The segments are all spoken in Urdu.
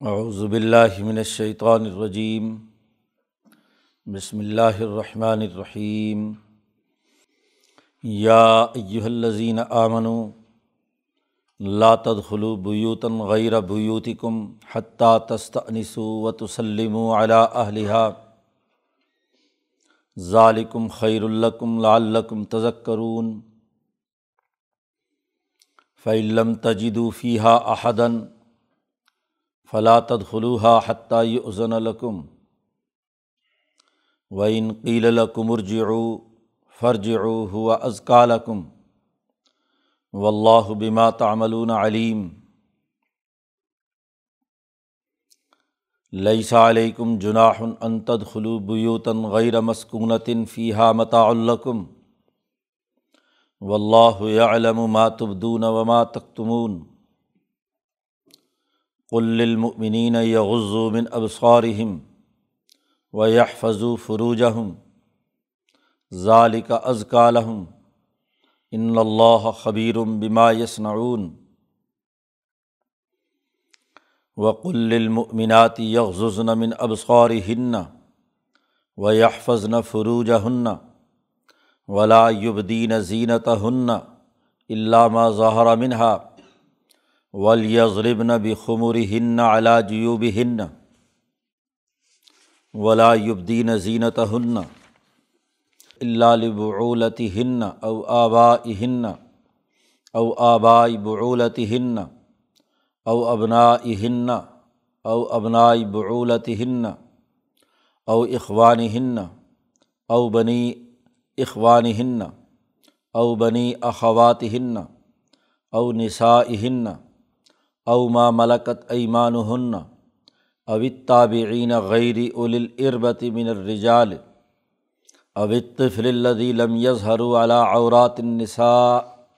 اعوذ باللہ من الشیطان الرجیم بسم اللہ الرحمن الرحیم یا ایہا الذین آمنوا لا تدخلوا بیوتا غیر بیوتکم حتی تستأنسوا وتسلموا علی اہلہا ذالکم خیر لکم لعلکم تذکرون فَإِن لَّمْ تَجِدُوا فِيهَا أَحَدًا فلا تدخلوها حتیٰ یؤذن لکم وَإِن قِيلَ لَكُمُ ارْجِعُوا فَارْجِعُوا هُوَ أَزْكَىٰ لَكُمْ. وَاللَّهُ بِمَا تَعْمَلُونَ عَلِيمٌ. لَيْسَ عَلَيْكُمْ جُنَاحٌ أَن تَدْخُلُوا بُيُوتًا غَيْرَ مَسْكُونَةٍ فِيهَا مَتَاعٌ لَكُمْ. وَاللَّهُ يَعْلَمُ مَا تُبْدُونَ وَمَا تَكْتُمُونَ. قل یغزو من ابصارہم و یحفظو فروجہم ذالک ازکا لہم ان اللہ خبیر بما یصنعون وقل للمؤمنات یغززن من ابصارہن و یحفظن فروجہن ولا یبدین زینتہن الا ما ظہر منہا ولیضربن بخمر ہن علا جیوب ہن ولا یبدین زینت ہن اللہ ہن او آبا ہن او آبائی بعولت ہن او ابنا ہن او ابنائی بعولت ہن او اخوان ہن او بنی اخوان ہن او بنی اخوات ہن او نسا ہن او ما ملکت ایمان ہن اوتابعین غیر الربت من الرجال اوطفل الذي لم يظهروا على عورات النساء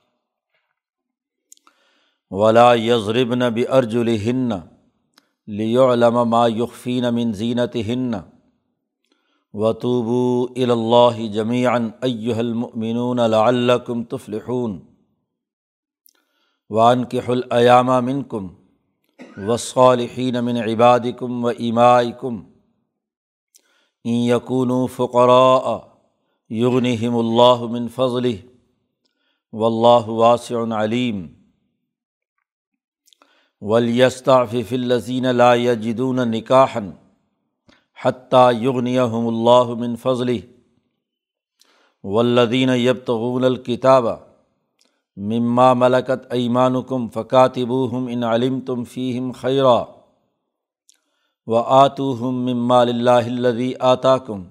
ولا يضربن بأرجلهن ليعلم ما يخفين من زينتهن وتوبوا إلى الله جميعا أيها المؤمنون لعلكم تفلحون وان کے حلایامہ من کم وصالحین من عباد کم و ایماء کم یقون فقراء یغنہم اللہ من فضل و اللہ واسع علیم ولیستعفف الذین لا یجدون نکاحا حتیٰ یغنیہم اللہ من فضل والذین یبتغون الکتابہ مما ملکت ایمان کم فقاتب ہم ان علم تم فیم خیرہ و آتو ہم مما اللہ آتا کم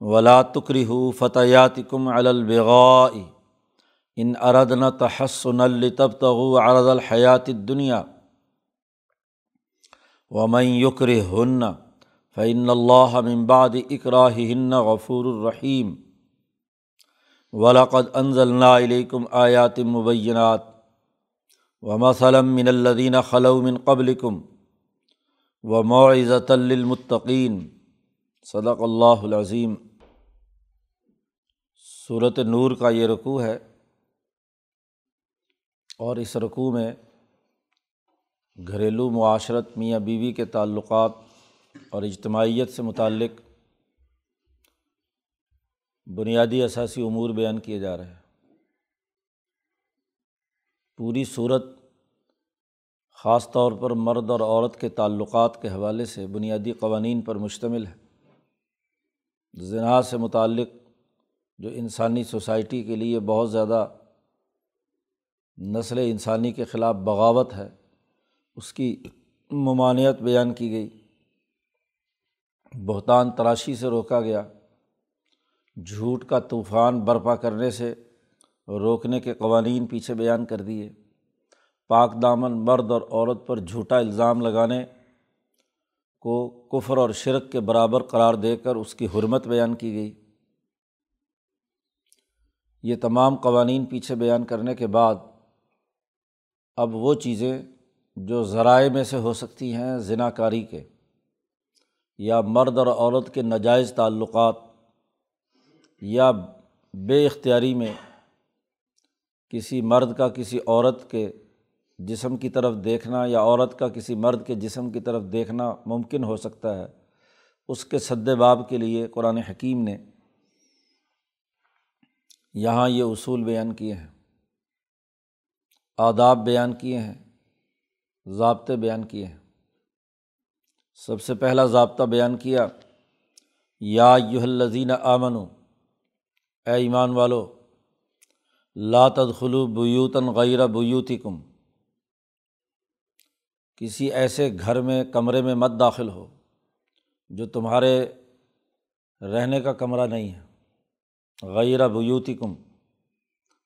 ولا تکری ہو فتحیات کم البغاء ان اردن تحسن الطب تغو ارد الحیات دنیا ومن یکر ہن فعن اللہ ممباد اقراہ ہن غفور الرحیم ولاقد انضل علیکم آیات مبینات و مسلم من الدین خلومن قبل کم و معزت المطقین صدق اللہ العظیم. صورت نور کا یہ رقوع ہے اور اس رقوع میں گھریلو معاشرت میاں بیوی کے تعلقات اور اجتماعیت سے متعلق بنیادی اثاثی امور بیان کیے جا رہے ہیں۔ پوری صورت خاص طور پر مرد اور عورت کے تعلقات کے حوالے سے بنیادی قوانین پر مشتمل ہے۔ زنا سے متعلق جو انسانی سوسائٹی کے لیے بہت زیادہ نسل انسانی کے خلاف بغاوت ہے، اس کی ممانعت بیان کی گئی۔ بہتان تراشی سے روکا گیا۔ جھوٹ کا طوفان برپا کرنے سے روکنے کے قوانین پیچھے بیان کر دیے۔ پاک دامن مرد اور عورت پر جھوٹا الزام لگانے کو کفر اور شرک کے برابر قرار دے کر اس کی حرمت بیان کی گئی۔ یہ تمام قوانین پیچھے بیان کرنے کے بعد اب وہ چیزیں جو ذرائع میں سے ہو سکتی ہیں ذنا کاری کے، یا مرد اور عورت کے ناجائز تعلقات یا بے اختیاری میں کسی مرد کا کسی عورت کے جسم کی طرف دیکھنا یا عورت کا کسی مرد کے جسم کی طرف دیکھنا ممکن ہو سکتا ہے، اس کے سد باب کے لیے قرآن حکیم نے یہاں یہ اصول بیان کیے ہیں، آداب بیان کیے ہیں، ضابطے بیان کیے ہیں۔ سب سے پہلا ضابطہ بیان کیا، یا یو الزین آمن اے ایمان والو، لا تدخلو بیوتاً غیر بیوتی کم کسی ایسے گھر میں، کمرے میں مت داخل ہو جو تمہارے رہنے کا کمرہ نہیں ہے۔ غیر بیوتی کم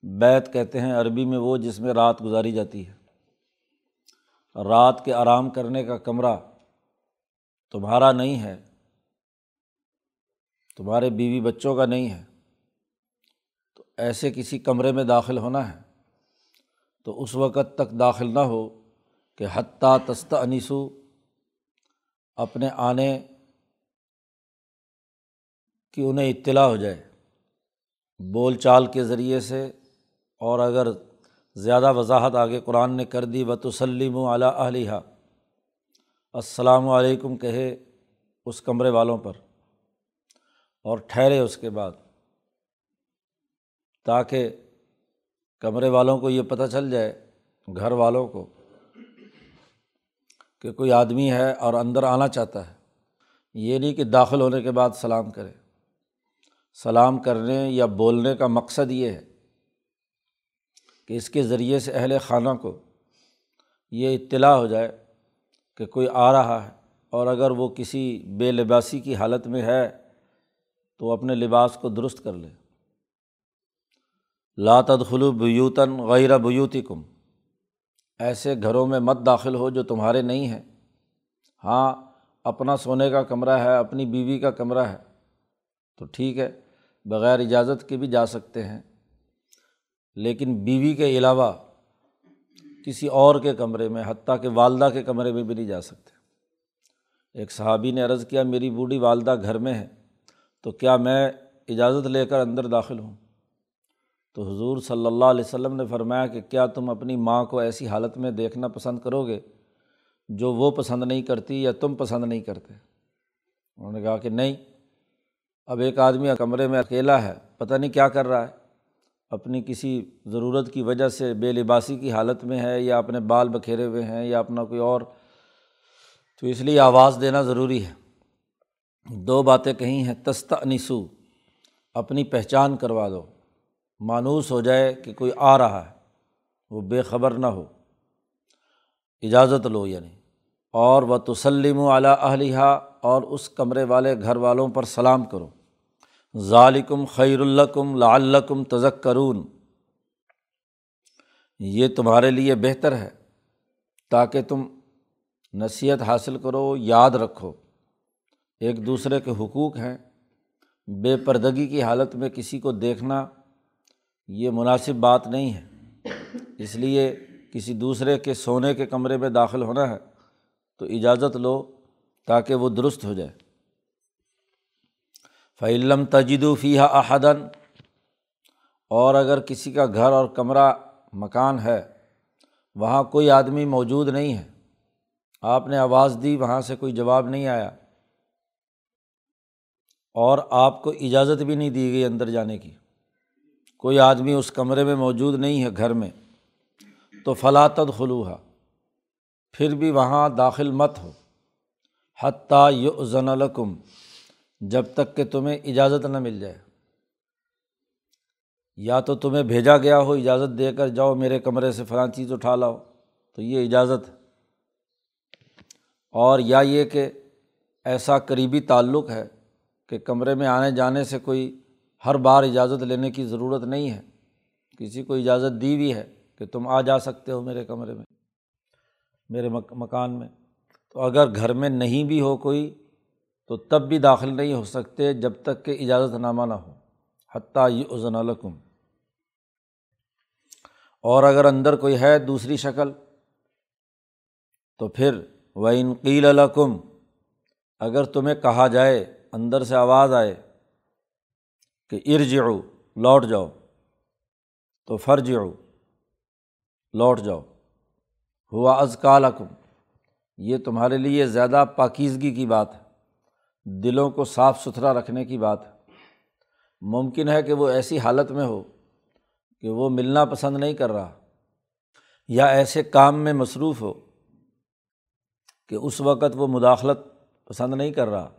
بیت کہتے ہیں عربی میں وہ جس میں رات گزاری جاتی ہے۔ رات کے آرام کرنے کا کمرہ تمہارا نہیں ہے، تمہارے بیوی بچوں کا نہیں ہے۔ ایسے کسی کمرے میں داخل ہونا ہے تو اس وقت تک داخل نہ ہو کہ حتیٰ تست انیسو اپنے آنے کی انہیں اطلاع ہو جائے بول چال کے ذریعے سے اور اگر زیادہ وضاحت آگے قرآن نے کر دی و تسلیم و اعلیٰ اہلیہ السلام علیکم کہے اس کمرے والوں پر اور ٹھہرے اس کے بعد تاکہ کمرے والوں کو یہ پتہ چل جائے، گھر والوں کو، کہ کوئی آدمی ہے اور اندر آنا چاہتا ہے۔ یہ نہیں کہ داخل ہونے کے بعد سلام کرے۔ سلام کرنے یا بولنے کا مقصد یہ ہے کہ اس کے ذریعے سے اہل خانہ کو یہ اطلاع ہو جائے کہ کوئی آ رہا ہے اور اگر وہ کسی بے لباسی کی حالت میں ہے تو اپنے لباس کو درست کر لے۔ لاتدخلو بیوتاً غیر بیوتی کم ایسے گھروں میں مت داخل ہو جو تمہارے نہیں ہیں۔ ہاں اپنا سونے کا کمرہ ہے، اپنی بیوی کا کمرہ ہے۔ تو ٹھیک ہے، بغیر اجازت کے بھی جا سکتے ہیں۔ لیکن بیوی کے علاوہ کسی اور کے کمرے میں، حتیٰ کہ والدہ کے کمرے میں بھی نہیں جا سکتے۔ ایک صحابی نے عرض کیا، میری بوڑھی والدہ گھر میں ہے، تو کیا میں اجازت لے کر اندر داخل ہوں؟ تو حضور صلی اللہ علیہ وسلم نے فرمایا کہ کیا تم اپنی ماں کو ایسی حالت میں دیکھنا پسند کرو گے جو وہ پسند نہیں کرتی یا تم پسند نہیں کرتے؟ انہوں نے کہا کہ نہیں، اب ایک آدمی کمرے میں اکیلا ہے، پتہ نہیں کیا کر رہا ہے۔ اپنی کسی ضرورت کی وجہ سے بے لباسی کی حالت میں ہے یا اپنے بال بکھیرے ہوئے ہیں یا اپنا کوئی اور، تو اس لیے آواز دینا ضروری ہے۔ دو باتیں کہیں ہیں تست انیسو اپنی پہچان کروا دو۔ مانوس ہو جائے کہ کوئی آ رہا ہے، وہ بے خبر نہ ہو۔ اجازت لو یعنی۔ اور وہ تسلیم اعلیٰ اہلیہ اور اس کمرے والے گھر والوں پر سلام کرو۔ ظالکم خیر الکم لعلکم تذکرون یہ تمہارے لیے بہتر ہے، تاکہ تم نصیحت حاصل کرو، یاد رکھو۔ ایک دوسرے کے حقوق ہیں۔ بے پردگی کی حالت میں کسی کو دیکھنا یہ مناسب بات نہیں ہے۔ اس لیے کسی دوسرے کے سونے کے کمرے میں داخل ہونا ہے۔ تو اجازت لو تاکہ وہ درست ہو جائے۔ فعلم تجدو فیحہ احدن اور اگر کسی کا گھر اور کمرہ مکان ہے، وہاں کوئی آدمی موجود نہیں ہے۔ آپ نے آواز دی، وہاں سے کوئی جواب نہیں آیا۔ اور آپ کو اجازت بھی نہیں دی گئی اندر جانے کی۔ کوئی آدمی اس کمرے میں موجود نہیں ہے گھر میں، تو فلاطت خلوحا پھر بھی وہاں داخل مت ہو۔ حتیٰ یو ضن الکم جب تک کہ تمہیں اجازت نہ مل جائے۔ یا تو تمہیں بھیجا گیا ہو اجازت دے کر جاؤ، میرے کمرے سے فلاں چیز اٹھا لاؤ۔ تو یہ اجازت اور یا یہ کہ ایسا قریبی تعلق ہے کہ کمرے میں آنے جانے سے کوئی ہر بار اجازت لینے کی ضرورت نہیں ہے۔ کسی کو اجازت دی بھی ہے کہ تم آ جا سکتے ہو میرے کمرے میں، میرے مکان میں۔ تو اگر گھر میں نہیں بھی ہو کوئی، تو تب بھی داخل نہیں ہو سکتے جب تک کہ اجازت نامہ نہ ہو۔ حتیٰ یہ عزن الکم اور اگر اندر کوئی ہے دوسری شکل، تو پھر وہ انقیل الکم اگر تمہیں کہا جائے، اندر سے آواز آئے کہ ارج لوٹ جاؤ۔ تو فرج لوٹ جاؤ۔ ہوا از یہ تمہارے لیے زیادہ پاکیزگی کی بات ہے۔ دلوں کو صاف ستھرا رکھنے کی بات ہے۔ ممکن ہے کہ وہ ایسی حالت میں ہو کہ وہ ملنا پسند نہیں کر رہا، یا ایسے کام میں مصروف ہو کہ اس وقت وہ مداخلت پسند نہیں کر رہا۔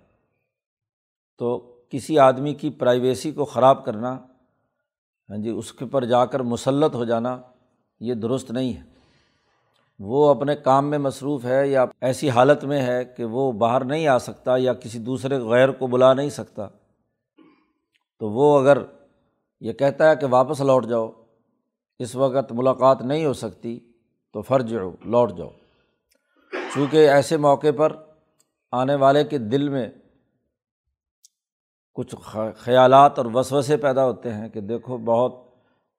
تو کسی آدمی کی پرائیویسی کو خراب کرنا ہاں جی اس کے پر جا کر مسلط ہو جانا، یہ درست نہیں ہے۔ وہ اپنے کام میں مصروف ہے یا ایسی حالت میں ہے کہ وہ باہر نہیں آ سکتا یا کسی دوسرے غیر کو بلا نہیں سکتا، تو وہ اگر یہ کہتا ہے کہ واپس لوٹ جاؤ، اس وقت ملاقات نہیں ہو سکتی، تو فرض ہو لوٹ جاؤ۔ چونکہ ایسے موقع پر آنے والے کے دل میں کچھ خیالات اور وسوسے پیدا ہوتے ہیں کہ دیکھو بہت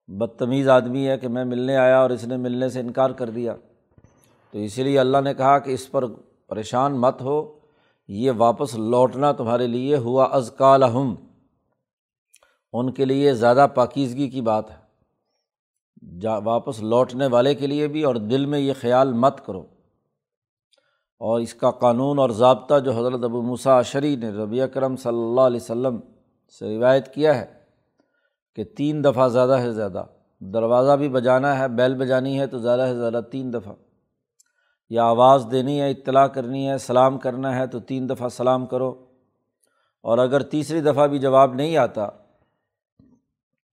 بدتمیز آدمی ہے کہ میں ملنے آیا اور اس نے ملنے سے انکار کر دیا۔ تو اسی لیے اللہ نے کہا کہ اس پر پریشان مت ہو، یہ واپس لوٹنا تمہارے لیے ہوا از کالحم ان کے لیے زیادہ پاکیزگی کی بات ہے۔ جا، واپس لوٹنے والے کے لیے بھی اور دل میں یہ خیال مت کرو۔ اور اس کا قانون اور ضابطہ جو حضرت ابو موسیٰ شری نے ربیع اکرم صلی اللہ علیہ وسلم سے روایت کیا ہے کہ تین دفعہ زیادہ ہے زیادہ۔ دروازہ بھی بجانا ہے، بیل بجانی ہے تو زیادہ سے زیادہ تین دفعہ۔ یا آواز دینی ہے، اطلاع کرنی ہے، سلام کرنا ہے تو تین دفعہ سلام کرو۔ اور اگر تیسری دفعہ بھی جواب نہیں آتا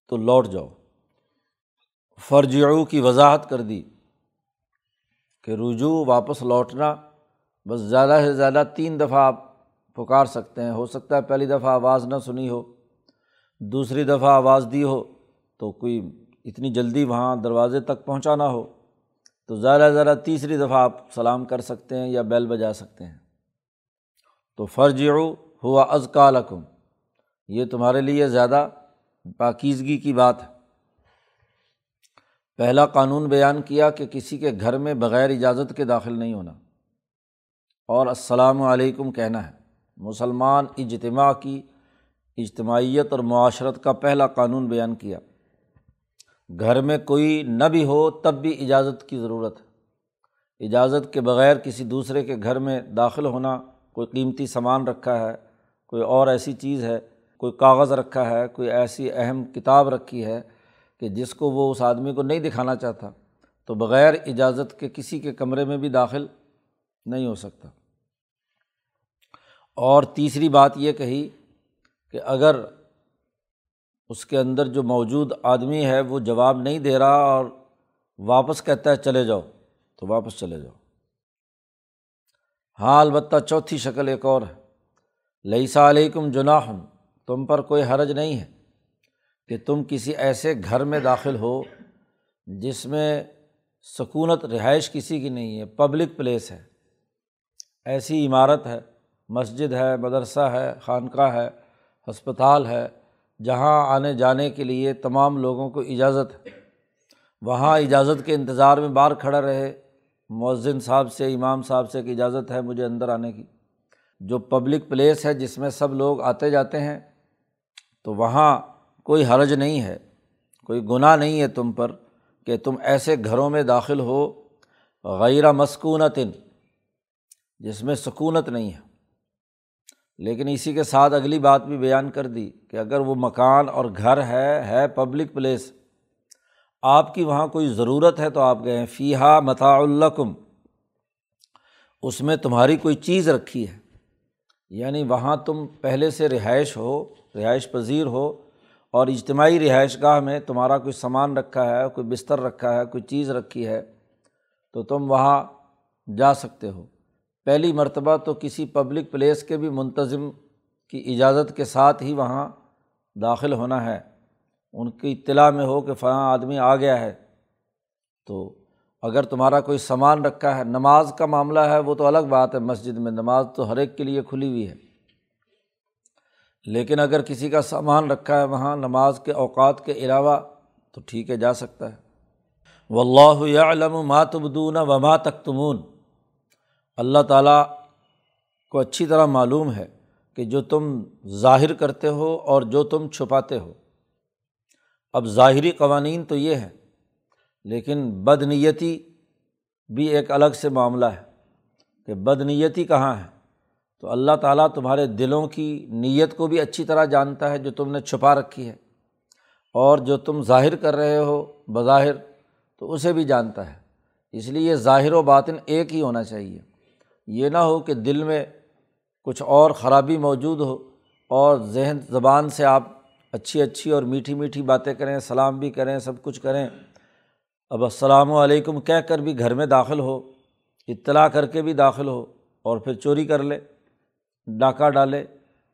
تو لوٹ جاؤ۔ فرجعو کی وضاحت کر دی کہ رجوع، واپس لوٹنا بس زیادہ سے زیادہ تین دفعہ آپ پکار سکتے ہیں۔ ہو سکتا ہے پہلی دفعہ آواز نہ سنی ہو، دوسری دفعہ آواز دی ہو تو کوئی اتنی جلدی وہاں دروازے تک پہنچانا ہو۔ تو زیادہ سے زیادہ تیسری دفعہ آپ سلام کر سکتے ہیں یا بیل بجا سکتے ہیں۔ تو فرج ہوا از کالکم یہ تمہارے لیے زیادہ پاکیزگی کی بات ہے۔ پہلا قانون بیان کیا کہ کسی کے گھر میں بغیر اجازت کے داخل نہیں ہونا۔ اور السلام علیکم کہنا ہے۔ مسلمان اجتماع کی اجتماعیت اور معاشرت کا پہلا قانون بیان کیا۔ گھر میں کوئی نہ بھی ہو تب بھی اجازت کی ضرورت ہے۔ اجازت کے بغیر کسی دوسرے کے گھر میں داخل ہونا، کوئی قیمتی سامان رکھا ہے، کوئی اور ایسی چیز ہے، کوئی کاغذ رکھا ہے، کوئی ایسی اہم کتاب رکھی ہے کہ جس کو وہ اس آدمی کو نہیں دکھانا چاہتا، تو بغیر اجازت کے کسی کے کمرے میں بھی داخل نہیں ہو سکتا۔ اور تیسری بات یہ کہی کہ اگر اس کے اندر جو موجود آدمی ہے وہ جواب نہیں دے رہا اور واپس کہتا ہے چلے جاؤ، تو واپس چلے جاؤ۔ ہاں البتہ چوتھی شکل ایک اور ہے۔ لئیسا علیکم جناح تم پر کوئی حرج نہیں ہے کہ تم کسی ایسے گھر میں داخل ہو جس میں سکونت رہائش کسی کی نہیں ہے پبلک پلیس ہے۔ ایسی عمارت ہے مسجد ہے، مدرسہ ہے، خانقاہ ہے، ہسپتال ہے، جہاں آنے جانے کے لیے تمام لوگوں کو اجازت ہے۔ وہاں اجازت کے انتظار میں باہر کھڑا رہے۔ مؤذن صاحب سے، امام صاحب سے کہ اجازت ہے مجھے اندر آنے کی۔ جو پبلک پلیس ہے جس میں سب لوگ آتے جاتے ہیں، تو وہاں کوئی حرج نہیں ہے۔ کوئی گناہ نہیں ہے تم پر کہ تم ایسے گھروں میں داخل ہو غیر مسکونت جس میں سکونت نہیں ہے۔ لیکن اسی کے ساتھ اگلی بات بھی بیان کر دی کہ اگر وہ مکان اور گھر ہے ہے پبلک پلیس آپ کی وہاں کوئی ضرورت ہے تو آپ گئے فی ہا متا الکم اس میں تمہاری کوئی چیز رکھی ہے۔ یعنی وہاں تم پہلے سے رہائش ہو، رہائش پذیر ہو اور اجتماعی رہائش گاہ میں تمہارا کوئی سامان رکھا ہے، کوئی بستر رکھا ہے، کوئی چیز رکھی ہے، تو تم وہاں جا سکتے ہو۔ پہلی مرتبہ تو کسی پبلک پلیس کے بھی منتظم کی اجازت کے ساتھ ہی وہاں داخل ہونا ہے۔ ان کی اطلاع میں ہو کہ فلاں آدمی آ گیا ہے۔ تو اگر تمہارا کوئی سامان رکھا ہے، نماز کا معاملہ ہے، وہ تو الگ بات ہے۔ مسجد میں نماز تو ہر ایک کے لیے کھلی ہوئی ہے۔ لیکن اگر کسی کا سامان رکھا ہے وہاں نماز کے اوقات کے علاوہ، تو ٹھیک ہے، جا سکتا ہے۔ و اللہ علم ماتبدون و ما تختمون اللہ تعالیٰ کو اچھی طرح معلوم ہے کہ جو تم ظاہر کرتے ہو اور جو تم چھپاتے ہو۔ اب ظاہری قوانین تو یہ ہے لیکن بد نیتی بھی ایک الگ سے معاملہ ہے کہ بد نیتی کہاں ہے۔ تو اللہ تعالیٰ تمہارے دلوں کی نیت کو بھی اچھی طرح جانتا ہے جو تم نے چھپا رکھی ہے، اور جو تم ظاہر کر رہے ہو بظاہر تو اسے بھی جانتا ہے۔ اس لیے ظاہر و باطن ایک ہی ہونا چاہیے۔ یہ نہ ہو کہ دل میں کچھ اور خرابی موجود ہو اور ذہن زبان سے آپ اچھی اچھی اور میٹھی میٹھی باتیں کریں، سلام بھی کریں، سب کچھ کریں۔ اب السلام علیکم کہہ کر بھی گھر میں داخل ہو، اطلاع کر کے بھی داخل ہو اور پھر چوری کر لے، ڈاکہ ڈالے،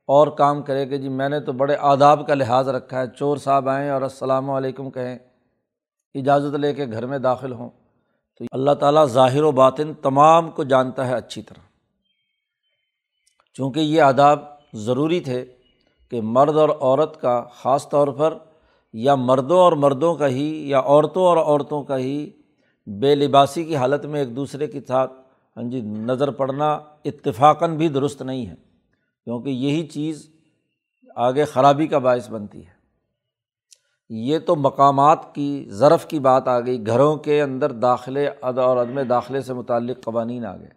اور کام کرے کہ جی میں نے تو بڑے آداب کا لحاظ رکھا ہے، چور صاحب آئیں اور السلام علیکم کہیں، اجازت لے کے گھر میں داخل ہوں۔ تو اللہ تعالیٰ ظاہر و باطن تمام کو جانتا ہے اچھی طرح۔ چونکہ یہ آداب ضروری تھے کہ مرد اور عورت کا خاص طور پر یا مردوں اور مردوں کا ہی یا عورتوں اور عورتوں کا ہی بے لباسی کی حالت میں ایک دوسرے کے ساتھ ہاں جی نظر پڑنا اتفاقاً بھی درست نہیں ہے۔ کیونکہ یہی چیز آگے خرابی کا باعث بنتی ہے۔ یہ تو مقامات کی ضرف کی بات آ گئی، گھروں کے اندر داخلے اد اور عدم داخلے سے متعلق قوانین آ گئے۔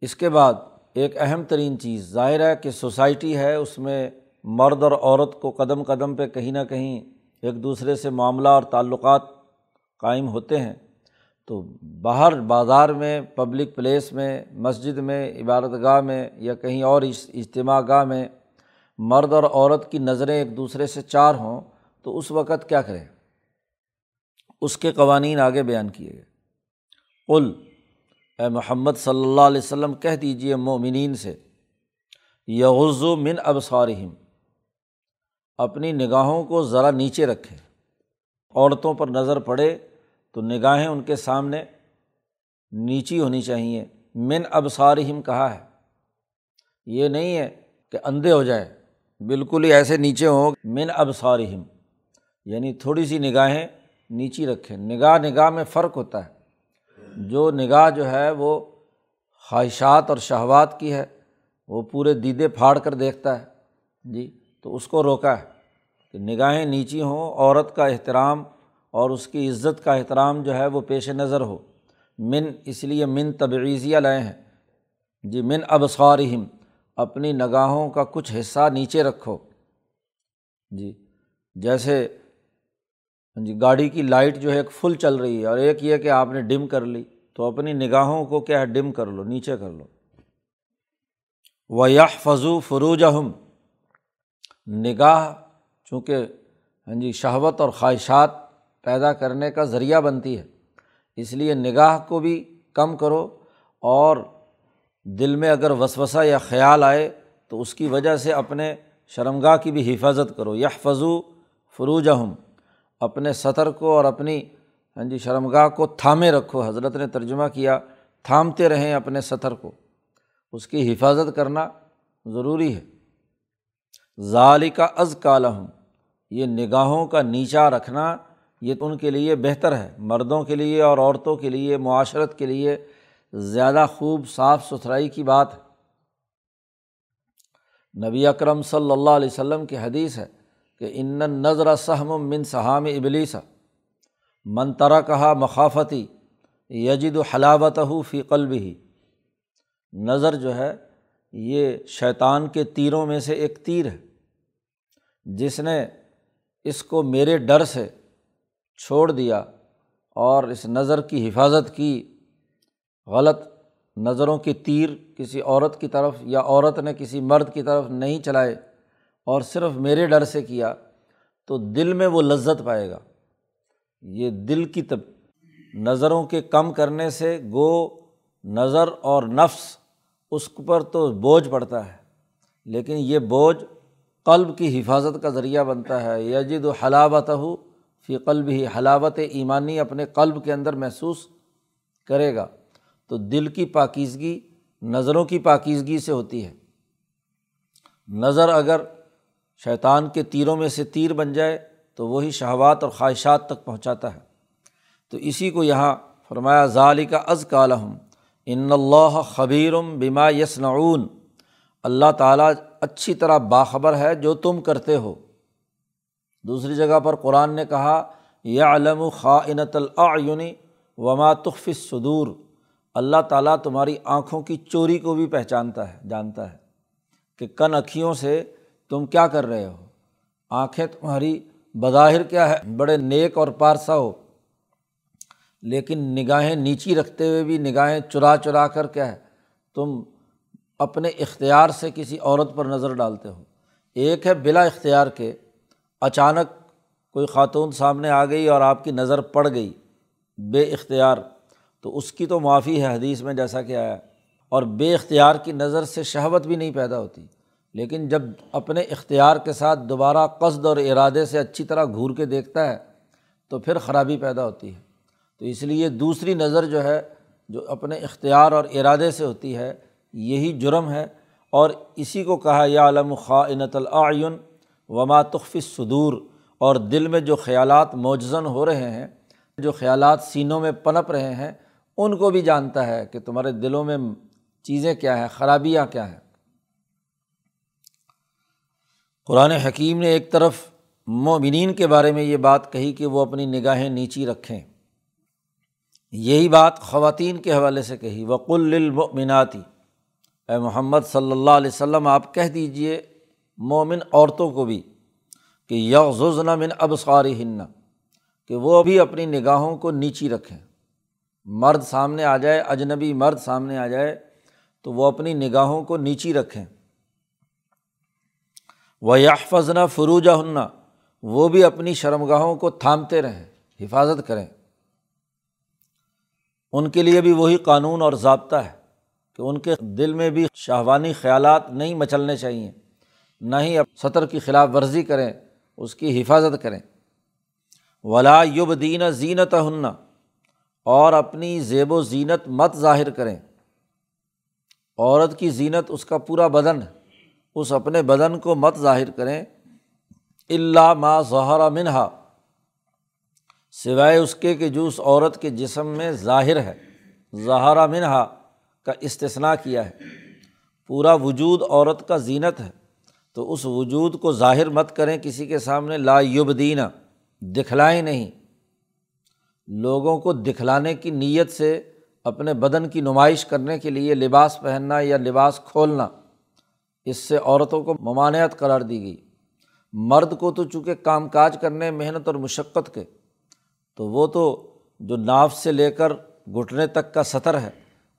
اس کے بعد ایک اہم ترین چیز، ظاہر ہے کہ سوسائٹی ہے، اس میں مرد اور عورت کو قدم قدم پہ کہیں نہ کہیں ایک دوسرے سے معاملہ اور تعلقات قائم ہوتے ہیں۔ تو باہر بازار میں، پبلک پلیس میں، مسجد میں عبادت گاہ میں یا کہیں اور اجتماع گاہ میں مرد اور عورت کی نظریں ایک دوسرے سے چار ہوں تو اس وقت کیا کریں؟ اس کے قوانین آگے بیان کیے گئے۔ قل، اے محمد صلی اللہ علیہ وسلم، کہہ دیجیے مومنین سے یغزو من ابصارہم، اپنی نگاہوں کو ذرا نیچے رکھیں۔ عورتوں پر نظر پڑے تو نگاہیں ان کے سامنے نیچی ہونی چاہیے من ابصارہم کہا ہے۔ یہ نہیں ہے کہ اندھے ہو جائے بالکل ہی ایسے نیچے ہوں، من ابصارہم یعنی تھوڑی سی نگاہیں نیچی رکھیں۔ نگاہ نگاہ میں فرق ہوتا ہے۔ جو نگاہ جو ہے وہ خواہشات اور شہوات کی ہے، وہ پورے دیدے پھاڑ کر دیکھتا ہے۔ جی تو اس کو روکا ہے کہ نگاہیں نیچی ہوں، عورت کا احترام اور اس کی عزت کا احترام جو ہے وہ پیش نظر ہو۔ من، اس لیے من تبعیضیہ لائے ہیں۔ جی من ابصارہم۔ اپنی نگاہوں کا کچھ حصہ نیچے رکھو۔ جی جیسے جی گاڑی کی لائٹ جو ہے ایک فل چل رہی ہے اور ایک یہ کہ آپ نے ڈم کر لی، تو اپنی نگاہوں کو کیا ہے؟ ڈم کر لو، نیچے کر لو۔ و یہ فضو فروج ہم نگاہ، چونکہ ہاں جی شہوت اور خواہشات پیدا کرنے کا ذریعہ بنتی ہے۔ اس لیے نگاہ کو بھی کم کرو اور دل میں اگر وسوسہ یا خیال آئے تو اس کی وجہ سے اپنے شرمگاہ کی بھی حفاظت کرو۔ یہ فضو فروج ہم اپنے سطر کو اور اپنی ہاں جی شرمگاہ کو تھامے رکھو۔ حضرت نے ترجمہ کیا، تھامتے رہیں اپنے سطر کو۔ اس کی حفاظت کرنا ضروری ہے۔ ظالی کا از کالحم یہ نگاہوں کا نیچا رکھنا، یہ ان کے لیے بہتر ہے۔ مردوں کے لیے اور عورتوں کے لیے، معاشرت کے لیے زیادہ خوب صاف ستھرائی کی بات ہے۔ نبی اکرم صلی اللہ علیہ وسلم کی حدیث ہے کہ ان نظر سہم من صحام ابلیسا منترا کہا مخافتی یجد و حلاوت ہو فی قلب ہی نظر جو ہے، یہ شیطان کے تیروں میں سے ایک تیر ہے۔ جس نے اس کو میرے ڈر سے چھوڑ دیا اور اس نظر کی حفاظت کی۔ غلط نظروں کے تیر کسی عورت کی طرف یا عورت نے کسی مرد کی طرف نہیں چلائے اور صرف میرے ڈر سے کیا، تو دل میں وہ لذت پائے گا۔ یہ دل کی تب نظروں کے کم کرنے سے گو، نظر اور نفس اس پر تو بوجھ پڑتا ہے، لیکن یہ بوجھ قلب کی حفاظت کا ذریعہ بنتا ہے۔ یجد و حلاوت ہو فی قلب ہی حلاوت ایمانی اپنے قلب کے اندر محسوس کرے گا۔ تو دل کی پاکیزگی نظروں کی پاکیزگی سے ہوتی ہے۔ نظر اگر شیطان کے تیروں میں سے تیر بن جائے تو وہی شہوات اور خواہشات تک پہنچاتا ہے۔ تو اسی کو یہاں فرمایا ظالی کا از کالحم ان اللہ خبیرم بما یسنعون اللہ تعالیٰ اچھی طرح باخبر ہے جو تم کرتے ہو۔ دوسری جگہ پر قرآن نے کہا یا علم خا انت وما تخف صدور اللہ تعالیٰ تمہاری آنکھوں کی چوری کو بھی پہچانتا ہے، جانتا ہے کہ کن اکھیوں سے تم کیا کر رہے ہو۔ آنکھیں تمہاری بظاہر کیا ہے؟ بڑے نیک اور پارسا ہو۔ لیکن نگاہیں نیچی رکھتے ہوئے بھی نگاہیں چرا چرا کر کیا ہے؟ تم اپنے اختیار سے کسی عورت پر نظر ڈالتے ہو۔ ایک ہے بلا اختیار کے۔ اچانک کوئی خاتون سامنے آ گئی اور آپ کی نظر پڑ گئی۔ بے اختیار۔ تو اس کی تو معافی ہے حدیث میں جیسا کہ آیا۔ اور بے اختیار کی نظر سے شہوت بھی نہیں پیدا ہوتی۔ لیکن جب اپنے اختیار کے ساتھ دوبارہ قصد اور ارادے سے اچھی طرح گھور کے دیکھتا ہے، تو پھر خرابی پیدا ہوتی ہے۔ تو اس لیے دوسری نظر جو ہے، جو اپنے اختیار اور ارادے سے ہوتی ہے، یہی جرم ہے۔ اور اسی کو کہا، یا علم خاعنت العین وما تخف صدور اور دل میں جو خیالات موجزن ہو رہے ہیں، جو خیالات سینوں میں پنپ رہے ہیں ان کو بھی جانتا ہے کہ تمہارے دلوں میں چیزیں کیا ہیں، خرابیاں کیا ہیں۔ قرآن حکیم نے ایک طرف مومنین کے بارے میں یہ بات کہی کہ وہ اپنی نگاہیں نیچی رکھیں۔ یہی بات خواتین کے حوالے سے کہی۔ وقل المؤمناتی اے محمد صلی اللہ علیہ وسلم، آپ کہہ دیجیے مومن عورتوں کو بھی کہ یغزن من ابسار ہن کہ وہ بھی اپنی نگاہوں کو نیچی رکھیں۔ مرد سامنے آ جائے، اجنبی مرد سامنے آ جائے، تو وہ اپنی نگاہوں کو نیچی رکھیں۔ وہ یافزنا فروجہ ہننا وہ بھی اپنی شرمگاہوں کو تھامتے رہیں، حفاظت کریں۔ ان کے لیے بھی وہی قانون اور ضابطہ ہے کہ ان کے دل میں بھی شاہوانی خیالات نہیں مچلنے چاہئیں نہ ہی اب سطر کی خلاف ورزی کریں، اس کی حفاظت کریں۔ ولا یب دین زینت ہننا اور اپنی زیب و زینت مت ظاہر کریں۔ عورت کی زینت اس کا پورا بدن، اس اپنے بدن کو مت ظاہر کریں۔ اللہ ما ظہرا منہا، سوائے اس کے کہ جو اس عورت کے جسم میں ظاہر ہے۔ ظہرا منہا کا استثنا کیا ہے۔ پورا وجود عورت کا زینت ہے، تو اس وجود کو ظاہر مت کریں۔ کسی کے سامنے لا یبدینہ دکھلائیں نہیں۔ لوگوں کو دکھلانے کی نیت سے اپنے بدن کی نمائش کرنے کے لیے لباس پہننا یا لباس کھولنا، اس سے عورتوں کو ممانعت قرار دی گئی۔ مرد کو تو چونکہ کام کاج کرنے، محنت اور مشقت کے، تو وہ تو جو ناف سے لے کر گھٹنے تک کا سطر ہے،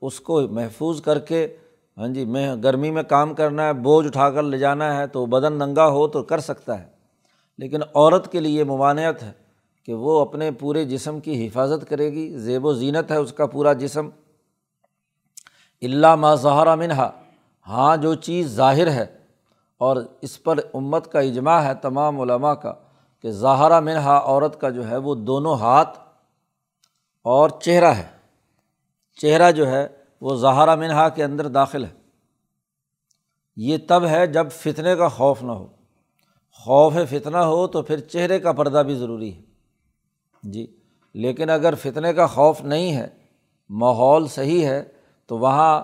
اس کو محفوظ کر کے ہاں جی میں گرمی میں کام کرنا ہے، بوجھ اٹھا کر لے جانا ہے تو بدن ننگا ہو تو کر سکتا ہے۔ لیکن عورت کے لیے ممانعت ہے۔ کہ وہ اپنے پورے جسم کی حفاظت کرے گی، زیب و زینت ہے اس کا پورا جسم۔ اللہ ما ظہرا منہا ہاں جو چیز ظاہر ہے۔ اور اس پر امت کا اجماع ہے تمام علماء کا، کہ ظاہرہ منہا عورت کا جو ہے وہ دونوں ہاتھ اور چہرہ ہے۔ چہرہ جو ہے وہ ظاہرہ منہا کے اندر داخل ہے۔ یہ تب ہے جب فتنے کا خوف نہ ہو۔ خوف فتنہ ہو تو پھر چہرے کا پردہ بھی ضروری ہے۔ جی لیکن اگر فتنے کا خوف نہیں ہے، ماحول صحیح ہے، تو وہاں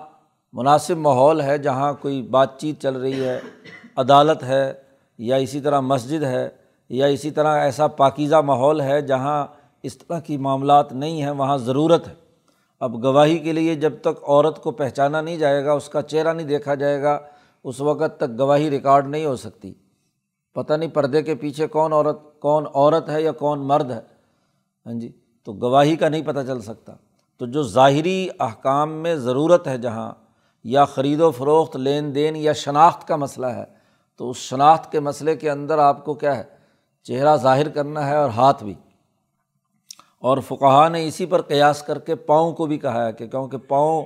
مناسب ماحول ہے جہاں کوئی بات چیت چل رہی ہے، عدالت ہے یا اسی طرح مسجد ہے یا اسی طرح ایسا پاکیزہ ماحول ہے جہاں اس طرح کی معاملات نہیں ہیں، وہاں ضرورت ہے۔ اب گواہی کے لیے جب تک عورت کو پہچانا نہیں جائے گا، اس کا چہرہ نہیں دیکھا جائے گا، اس وقت تک گواہی ریکارڈ نہیں ہو سکتی۔ پتہ نہیں پردے کے پیچھے کون عورت کون عورت ہے یا کون مرد ہے۔ ہاں جی تو گواہی کا نہیں پتہ چل سکتا۔ تو جو ظاہری احکام میں ضرورت ہے جہاں، یا خرید و فروخت، لین دین یا شناخت کا مسئلہ ہے، تو اس شناخت کے مسئلے کے اندر آپ کو کیا ہے، چہرہ ظاہر کرنا ہے اور ہاتھ بھی۔ اور فقہ نے اسی پر قیاس کر کے پاؤں کو بھی کہا ہے کہ کیونکہ پاؤں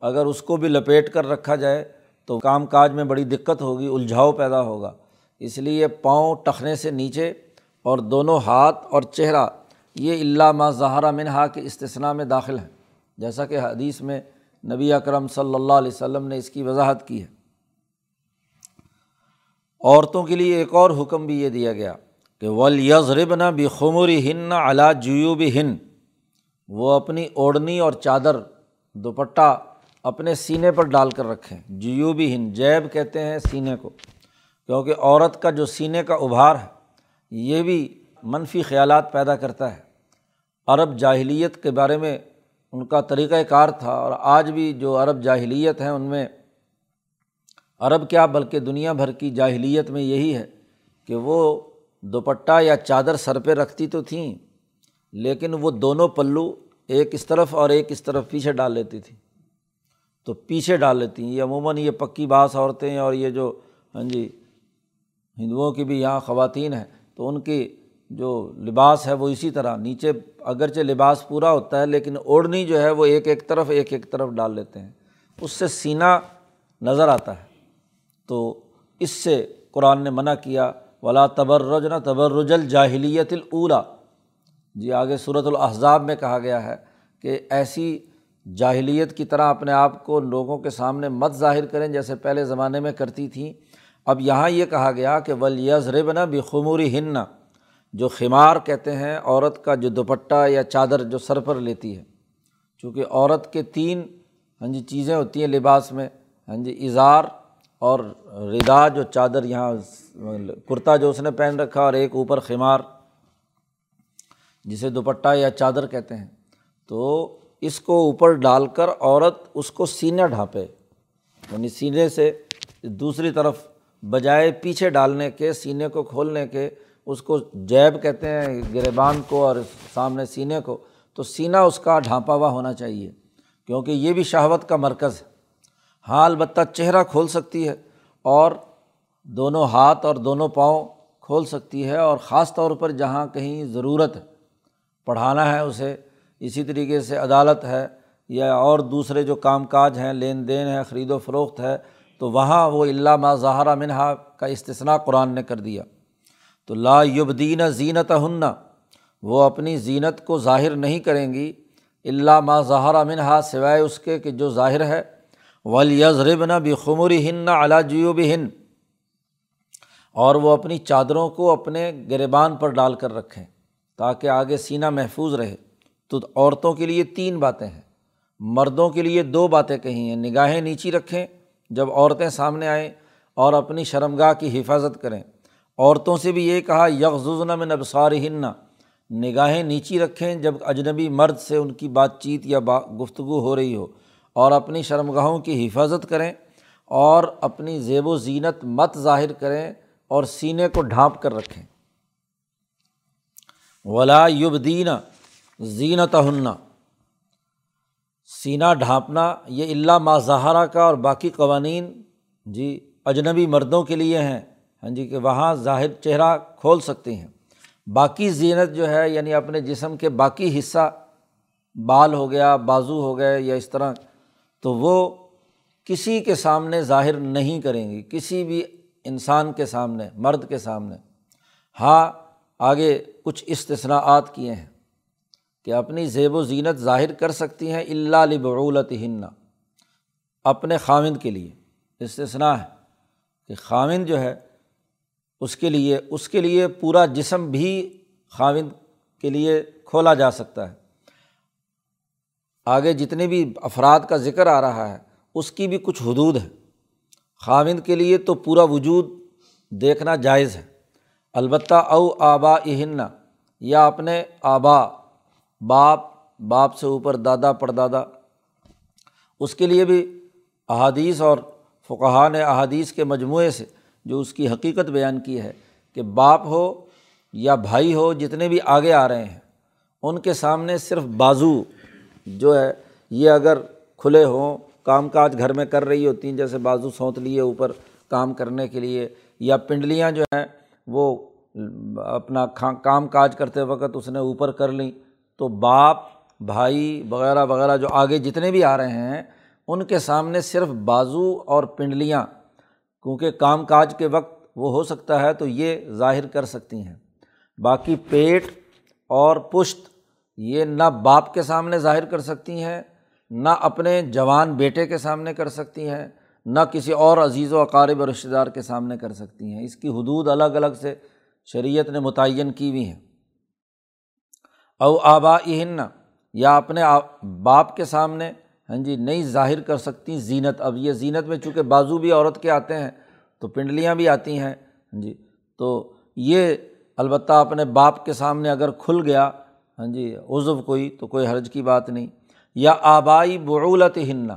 اگر اس کو بھی لپیٹ کر رکھا جائے تو کام کاج میں بڑی دقت ہوگی، الجھاؤ پیدا ہوگا۔ اس لیے پاؤں ٹخنے سے نیچے اور دونوں ہاتھ اور چہرہ یہ اللہ ما ظہرہ منہا کے استثنا میں داخل ہیں جیسا کہ حدیث میں نبی اکرم صلی اللہ علیہ وسلم نے اس کی وضاحت کی ہے۔ عورتوں کے لیے ایک اور حکم بھی یہ دیا گیا کہ ولیزرب نہ بخمری ہن نہ علا جیو بھی ہن وہ اپنی اوڑھنی اور چادر، دوپٹہ اپنے سینے پر ڈال کر رکھیں۔ جیو بھی ہن جیب کہتے ہیں سینے کو، کیونکہ عورت کا جو سینے کا ابھار ہے، یہ بھی منفی خیالات پیدا کرتا ہے۔ عرب جاہلیت کے بارے میں ان کا طریقۂ کار تھا اور آج بھی جو عرب جاہلیت ہیں ان میں عرب کیا بلکہ دنیا بھر کی جاہلیت میں یہی ہے کہ وہ دوپٹہ یا چادر سر پہ رکھتی تو تھیں، لیکن وہ دونوں پلو ایک اس طرف اور ایک اس طرف پیچھے ڈال لیتی تھیں۔ تو پیچھے ڈال لیتی ہیں، یہ عموماً یہ پکی باس عورتیں اور یہ جو ہاں جی ہندوؤں کی بھی یہاں خواتین ہیں، تو ان کی جو لباس ہے وہ اسی طرح، نیچے اگرچہ لباس پورا ہوتا ہے، لیکن اوڑھنی جو ہے وہ ایک ایک طرف، ایک ایک طرف ڈال لیتے ہیں۔ اس سے سینہ نظر آتا ہے۔ تو اس سے قرآن نے منع کیا، ولا تبرج نہ تبرج الجاہلیت الاولا جی آگے صورت الحضاب میں کہا گیا ہے کہ ایسی جاہلیت کی طرح اپنے آپ کو لوگوں کے سامنے مت ظاہر کریں جیسے پہلے زمانے میں کرتی تھیں۔ اب یہاں یہ کہا گیا کہ ولیز ربنا بخموری ہن جو خمار کہتے ہیں، عورت کا جو دوپٹہ یا چادر جو سر پر لیتی ہے۔ چونکہ عورت کے تین ہاں جی چیزیں ہوتی ہیں لباس میں ہاں جی اظہار اور ردا جو چادر یہاں، کرتا جو اس نے پہن رکھا اور ایک اوپر خمار، جسے دوپٹہ یا چادر کہتے ہیں۔ تو اس کو اوپر ڈال کر عورت اس کو سینہ ڈھانپے۔ یعنی سینے سے دوسری طرف بجائے پیچھے ڈالنے کے، سینے کو کھولنے کے اس کو جیب کہتے ہیں گربان کو اور سامنے سینے کو، تو سینہ اس کا ڈھانپا ہوا ہونا چاہیے، کیونکہ یہ بھی شہوت کا مرکز ہے۔ ہاں البتہ چہرہ کھول سکتی ہے اور دونوں ہاتھ اور دونوں پاؤں کھول سکتی ہے اور خاص طور پر جہاں کہیں ضرورت ہے۔ پڑھانا ہے اسے، اسی طریقے سے عدالت ہے یا اور دوسرے جو کام کاج ہیں، لین دین ہے، خرید و فروخت ہے، تو وہاں وہ اللہ ظاہرہ منہا کا استثنا قرآن نے کر دیا۔ تو لا یبدین زینت ہننا وہ اپنی زینت کو ظاہر نہیں کریں گی اللہ ما ظاہرہ منہا، سوائے اس کے کہ جو ظاہر ہے ولیزربن بخمری ہن علا جیو ہن اور وہ اپنی چادروں کو اپنے گربان پر ڈال کر رکھیں تاکہ آگے سینہ محفوظ رہے۔ تو عورتوں کے لیے تین باتیں ہیں۔ مردوں کے لیے دو باتیں کہی ہیں۔ نگاہیں نیچی رکھیں جب عورتیں سامنے آئیں اور اپنی شرمگاہ کی حفاظت کریں۔ عورتوں سے بھی یہ کہا یکزن میں نبسار ہننا نگاہیں نیچی رکھیں جب اجنبی مرد سے ان کی بات چیت یا با گفتگو ہو رہی ہو، اور اپنی شرمگاہوں کی حفاظت کریں، اور اپنی زیب و زینت مت ظاہر کریں اور سینے کو ڈھانپ کر رکھیں۔ ولا یبدین زینت ہننا سینہ ڈھانپنا، یہ اللہ مازاہرہ کا اور باقی قوانین جی اجنبی مردوں کے لیے ہیں۔ ہاں جی کہ وہاں ظاہر چہرہ کھول سکتے ہیں۔ باقی زینت جو ہے یعنی اپنے جسم کے باقی حصہ، بال ہو گیا، بازو ہو گئے یا اس طرح، تو وہ کسی کے سامنے ظاہر نہیں کریں گی کسی بھی انسان کے سامنے، مرد کے سامنے۔ ہاں آگے کچھ استثناءات کیے ہیں کہ اپنی زیب و زینت ظاہر کر سکتی ہیں اللہ لبعولت ہننا اپنے خامند کے لیے استثناء ہے کہ خامند جو ہے اس کے لیے، اس کے لیے پورا جسم بھی خامند کے لیے کھولا جا سکتا ہے۔ آگے جتنے بھی افراد کا ذکر آ رہا ہے، اس کی بھی کچھ حدود ہے خاوند کے لیے تو پورا وجود دیکھنا جائز ہے۔ البتہ او آبا اہن یا اپنے آبا، باپ باپ سے اوپر دادا، پردادا۔ اس کے لیے بھی احادیث اور فقہ نے احادیث کے مجموعے سے جو اس کی حقیقت بیان کی ہے کہ باپ ہو یا بھائی ہو، جتنے بھی آگے آ رہے ہیں، ان کے سامنے صرف بازو جو ہے، یہ اگر کھلے ہوں، کام کاج گھر میں کر رہی ہوتی ہیں، جیسے بازو سونت لیے اوپر کام کرنے کے لیے، یا پنڈلیاں جو ہیں، وہ اپنا کام کاج کرتے وقت اس نے اوپر کر لیں، تو باپ، بھائی وغیرہ وغیرہ جو آگے جتنے بھی آ رہے ہیں، ان کے سامنے صرف بازو اور پنڈلیاں کیونکہ کام کاج کے وقت وہ ہو سکتا ہے تو یہ ظاہر کر سکتی ہیں۔ باقی پیٹ اور پشت یہ نہ باپ کے سامنے ظاہر کر سکتی ہیں، نہ اپنے جوان بیٹے کے سامنے کر سکتی ہیں، نہ کسی اور عزیز و اقارب و رشتہ دار کے سامنے کر سکتی ہیں۔ اس کی حدود الگ الگ سے شریعت نے متعین کی ہوئی ہیں۔ او آبا یا اپنے باپ کے سامنے ہاں جی نئی ظاہر کر سکتی زینت۔ اب یہ زینت میں چونکہ بازو بھی عورت کے آتے ہیں، تو پنڈلیاں بھی آتی ہیں ہاں جی۔ تو یہ البتہ اپنے باپ کے سامنے اگر کھل گیا ہاں جی عزو کوئی، تو کوئی حرج کی بات نہیں۔ یا آبائی بعولت ہننا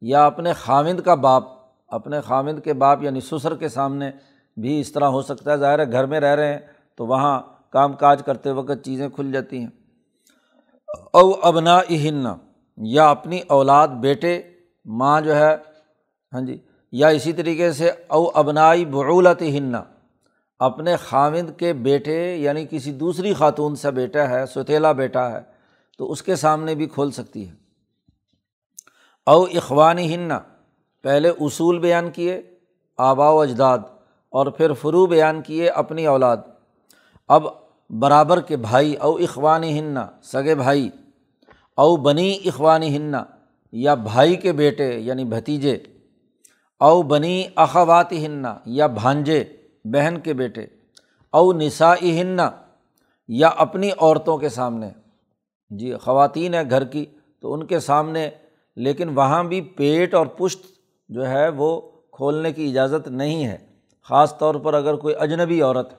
یا اپنے خامند کا باپ، اپنے خامند کے باپ یعنی سسر کے سامنے بھی اس طرح ہو سکتا ہے۔ ظاہر ہے گھر میں رہ رہے ہیں، تو وہاں کام کاج کرتے وقت چیزیں کھل جاتی ہیں۔ او ابنا ہننا یا اپنی اولاد، بیٹے، ماں جو ہے ہاں جی یا اسی طریقے سے او ابنائی بعولت ہننا اپنے خاوند کے بیٹے یعنی کسی دوسری خاتون سے بیٹا ہے ستیلا بیٹا ہے، تو اس کے سامنے بھی کھول سکتی ہے۔ او اخوانی ہننا پہلے اصول بیان کیے، آبا و اجداد، اور پھر فرو بیان کیے اپنی اولاد۔ اب برابر کے بھائی، او اخوانی ہننا سگے بھائی او بنی اخوانی ہننا یا بھائی کے بیٹے یعنی بھتیجے، او بنی اخوات ہننا یا بھانجے، بہن کے بیٹے، او نسا ہننا یا اپنی عورتوں کے سامنے۔ جی خواتین ہیں گھر کی تو ان کے سامنے، لیکن وہاں بھی پیٹ اور پشت جو ہے وہ کھولنے کی اجازت نہیں ہے۔ خاص طور پر اگر کوئی اجنبی عورت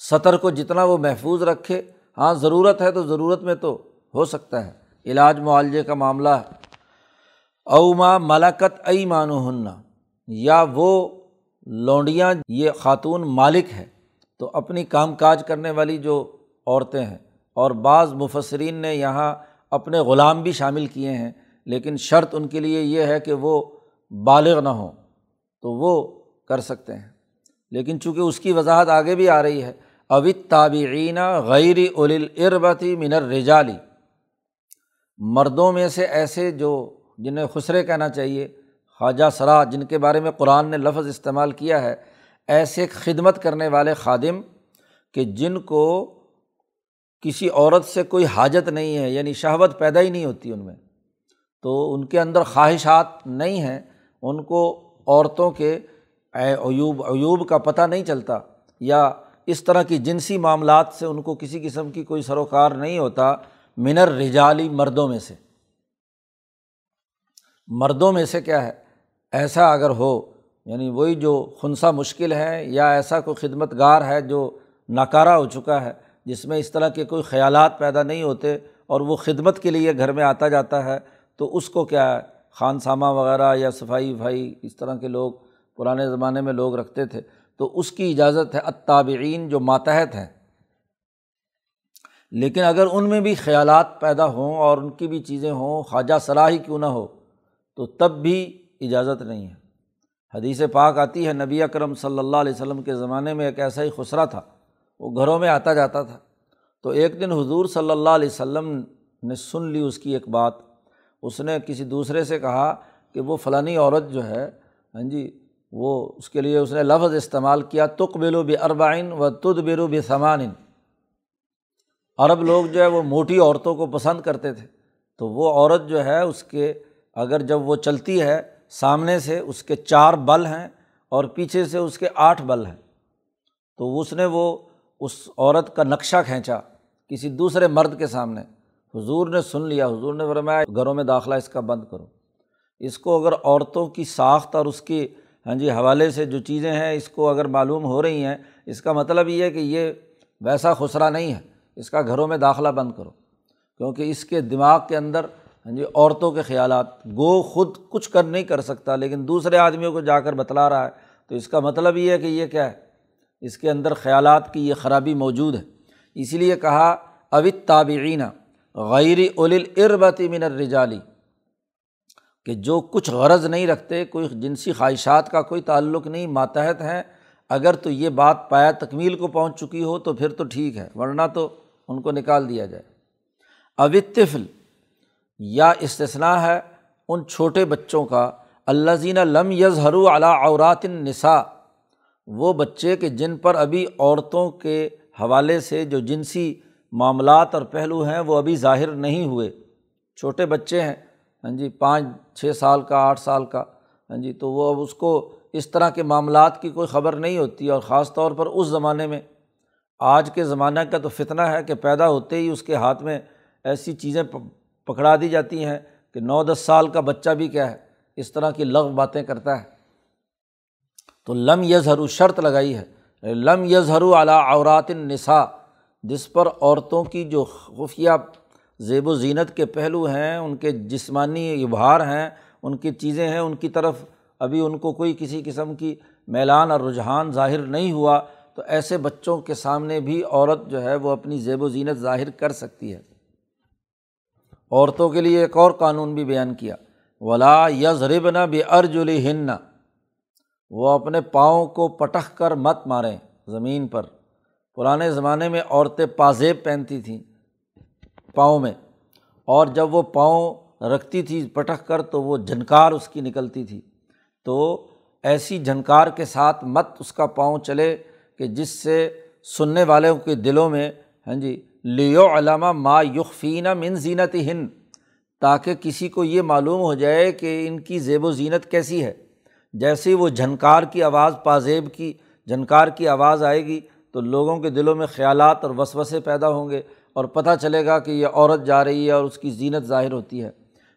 سطر کو جتنا وہ محفوظ رکھے ہاں ضرورت ہے تو ضرورت میں تو ہو سکتا ہے۔ علاج معالجے کا معاملہ ہے اوما ملاکت ائی مانو ہننا یا وہ لونڈیاں، یہ خاتون مالک ہے تو اپنی کام کاج کرنے والی جو عورتیں ہیں، اور بعض مفسرین نے یہاں اپنے غلام بھی شامل کیے ہیں، لیکن شرط ان کے لیے یہ ہے کہ وہ بالغ نہ ہوں۔ تو وہ کر سکتے ہیں۔ لیکن چونکہ اس کی وضاحت آگے بھی آ رہی ہے اوت تابعینہ غیر اول اربتی منر رجالی مردوں میں سے ایسے جو جنہیں خسرے کہنا چاہیے، خواجہ سرا جن کے بارے میں قرآن نے لفظ استعمال کیا ہے، ایسے خدمت کرنے والے خادم کہ جن کو کسی عورت سے کوئی حاجت نہیں ہے یعنی شہوت پیدا ہی نہیں ہوتی ان میں۔ تو ان کے اندر خواہشات نہیں ہیں، ان کو عورتوں کے ایوب ایوب کا پتہ نہیں چلتا یا اس طرح کی جنسی معاملات سے ان کو کسی قسم کی کوئی سروکار نہیں ہوتا۔ منر رجالی مردوں میں سے۔ مردوں میں سے کیا ہے؟ ایسا اگر ہو یعنی وہی جو خنسا مشکل ہے یا ایسا کوئی خدمت گار ہے جو ناکارہ ہو چکا ہے، جس میں اس طرح کے کوئی خیالات پیدا نہیں ہوتے اور وہ خدمت کے لیے گھر میں آتا جاتا ہے، تو اس کو کیا ہے؟ خان سامہ وغیرہ یا صفائی وفائی، اس طرح کے لوگ، پرانے زمانے میں لوگ رکھتے تھے، تو اس کی اجازت ہے۔ اتابعین جو ماتحت ہیں لیکن اگر ان میں بھی خیالات پیدا ہوں اور ان کی بھی چیزیں ہوں، خواجہ صلاحی کیوں نہ ہو، تو تب بھی اجازت نہیں ہے۔ حدیث پاک آتی ہے، نبی اکرم صلی اللہ علیہ وسلم کے زمانے میں ایک ایسا ہی خسرہ تھا، وہ گھروں میں آتا جاتا تھا۔ تو ایک دن حضور صلی اللہ علیہ وسلم نے سن لی اس کی ایک بات۔ اس نے کسی دوسرے سے کہا کہ وہ فلانی عورت جو ہے ہاں جی وہ اس کے لیے اس نے لفظ استعمال کیا تک بلو بے و تد بیرو بے سمان عرب لوگ جو ہے وہ موٹی عورتوں کو پسند کرتے تھے۔ تو وہ عورت جو ہے اس کے اگر جب وہ چلتی ہے سامنے سے اس کے چار بل ہیں اور پیچھے سے اس کے آٹھ بل ہیں۔ تو اس نے وہ اس عورت کا نقشہ کھینچا کسی دوسرے مرد کے سامنے۔ حضور نے سن لیا، حضور نے فرمایا، گھروں میں داخلہ اس کا بند کرو۔ اس کو اگر عورتوں کی ساخت اور اس کی ہاں جی حوالے سے جو چیزیں ہیں اس کو اگر معلوم ہو رہی ہیں، اس کا مطلب یہ ہے کہ یہ ویسا خسرا نہیں ہے۔ اس کا گھروں میں داخلہ بند کرو۔ کیونکہ اس کے دماغ کے اندر ہاں جی عورتوں کے خیالات گو خود کچھ کر نہیں کر سکتا، لیکن دوسرے آدمیوں کو جا کر بتلا رہا ہے۔ تو اس کا مطلب یہ ہے کہ یہ کیا ہے؟ اس کے اندر خیالات کی یہ خرابی موجود ہے۔ اسی لیے کہا اوت تابعین غیر اول اربتی من الرجالی کہ جو کچھ غرض نہیں رکھتے، کوئی جنسی خواہشات کا کوئی تعلق نہیں، ماتحت ہیں۔ اگر تو یہ بات پایا تکمیل کو پہنچ چکی ہو تو پھر تو ٹھیک ہے، ورنہ تو ان کو نکال دیا جائے۔ اوتفل یا استثنا ہے ان چھوٹے بچوں کا اللہ زینہ لم یز ہرو علا عورات نسا وہ بچے کہ جن پر ابھی عورتوں کے حوالے سے جو جنسی معاملات اور پہلو ہیں، وہ ابھی ظاہر نہیں ہوئے۔ چھوٹے بچے ہیں ہاں جی پانچ، چھ سال کا، آٹھ سال کا ہاں جی تو وہ اب اس کو اس طرح کے معاملات کی کوئی خبر نہیں ہوتی اور خاص طور پر اس زمانے میں۔ آج کے زمانہ کا تو فتنہ ہے کہ پیدا ہوتے ہی اس کے ہاتھ میں ایسی چیزیں پکڑا دی جاتی ہیں کہ نو دس سال کا بچہ بھی کیا ہے، اس طرح کی لغ باتیں کرتا ہے۔ تو لم یظہر شرط لگائی ہے۔ لم یظہر اعلیٰ عورات النساء، جس پر عورتوں کی جو خفیہ زیب و زینت کے پہلو ہیں، ان کے جسمانی ابھار ہیں، ان کی چیزیں ہیں، ان کی طرف ابھی ان کو کوئی کسی قسم کی میلان اور رجحان ظاہر نہیں ہوا۔ تو ایسے بچوں کے سامنے بھی عورت جو ہے وہ اپنی زیب و زینت ظاہر کر سکتی ہے۔ عورتوں کے لیے ایک اور قانون بھی بیان کیا۔ ولا یزرب نہ بے ارج ہن وہ اپنے پاؤں کو پٹخ کر مت ماریں زمین پر۔ پرانے زمانے میں عورتیں پازیب پہنتی تھیں پاؤں میں۔ اور جب وہ پاؤں رکھتی تھی پٹخ کر تو وہ جھنکار اس کی نکلتی تھی۔ تو ایسی جھنکار کے ساتھ مت اس کا پاؤں چلے۔ کہ جس سے سننے والوں کے دلوں میں ہاں جی لیو علامہ ما یخفینہ من زینت ہند تاکہ کسی کو یہ معلوم ہو جائے کہ ان کی زیب و زینت کیسی ہے۔ جیسے وہ جھنکار کی آواز، پازیب کی جھنکار کی آواز آئے گی، تو لوگوں کے دلوں میں خیالات اور وسوسے پیدا ہوں گے اور پتہ چلے گا کہ یہ عورت جا رہی ہے اور اس کی زینت ظاہر ہوتی ہے۔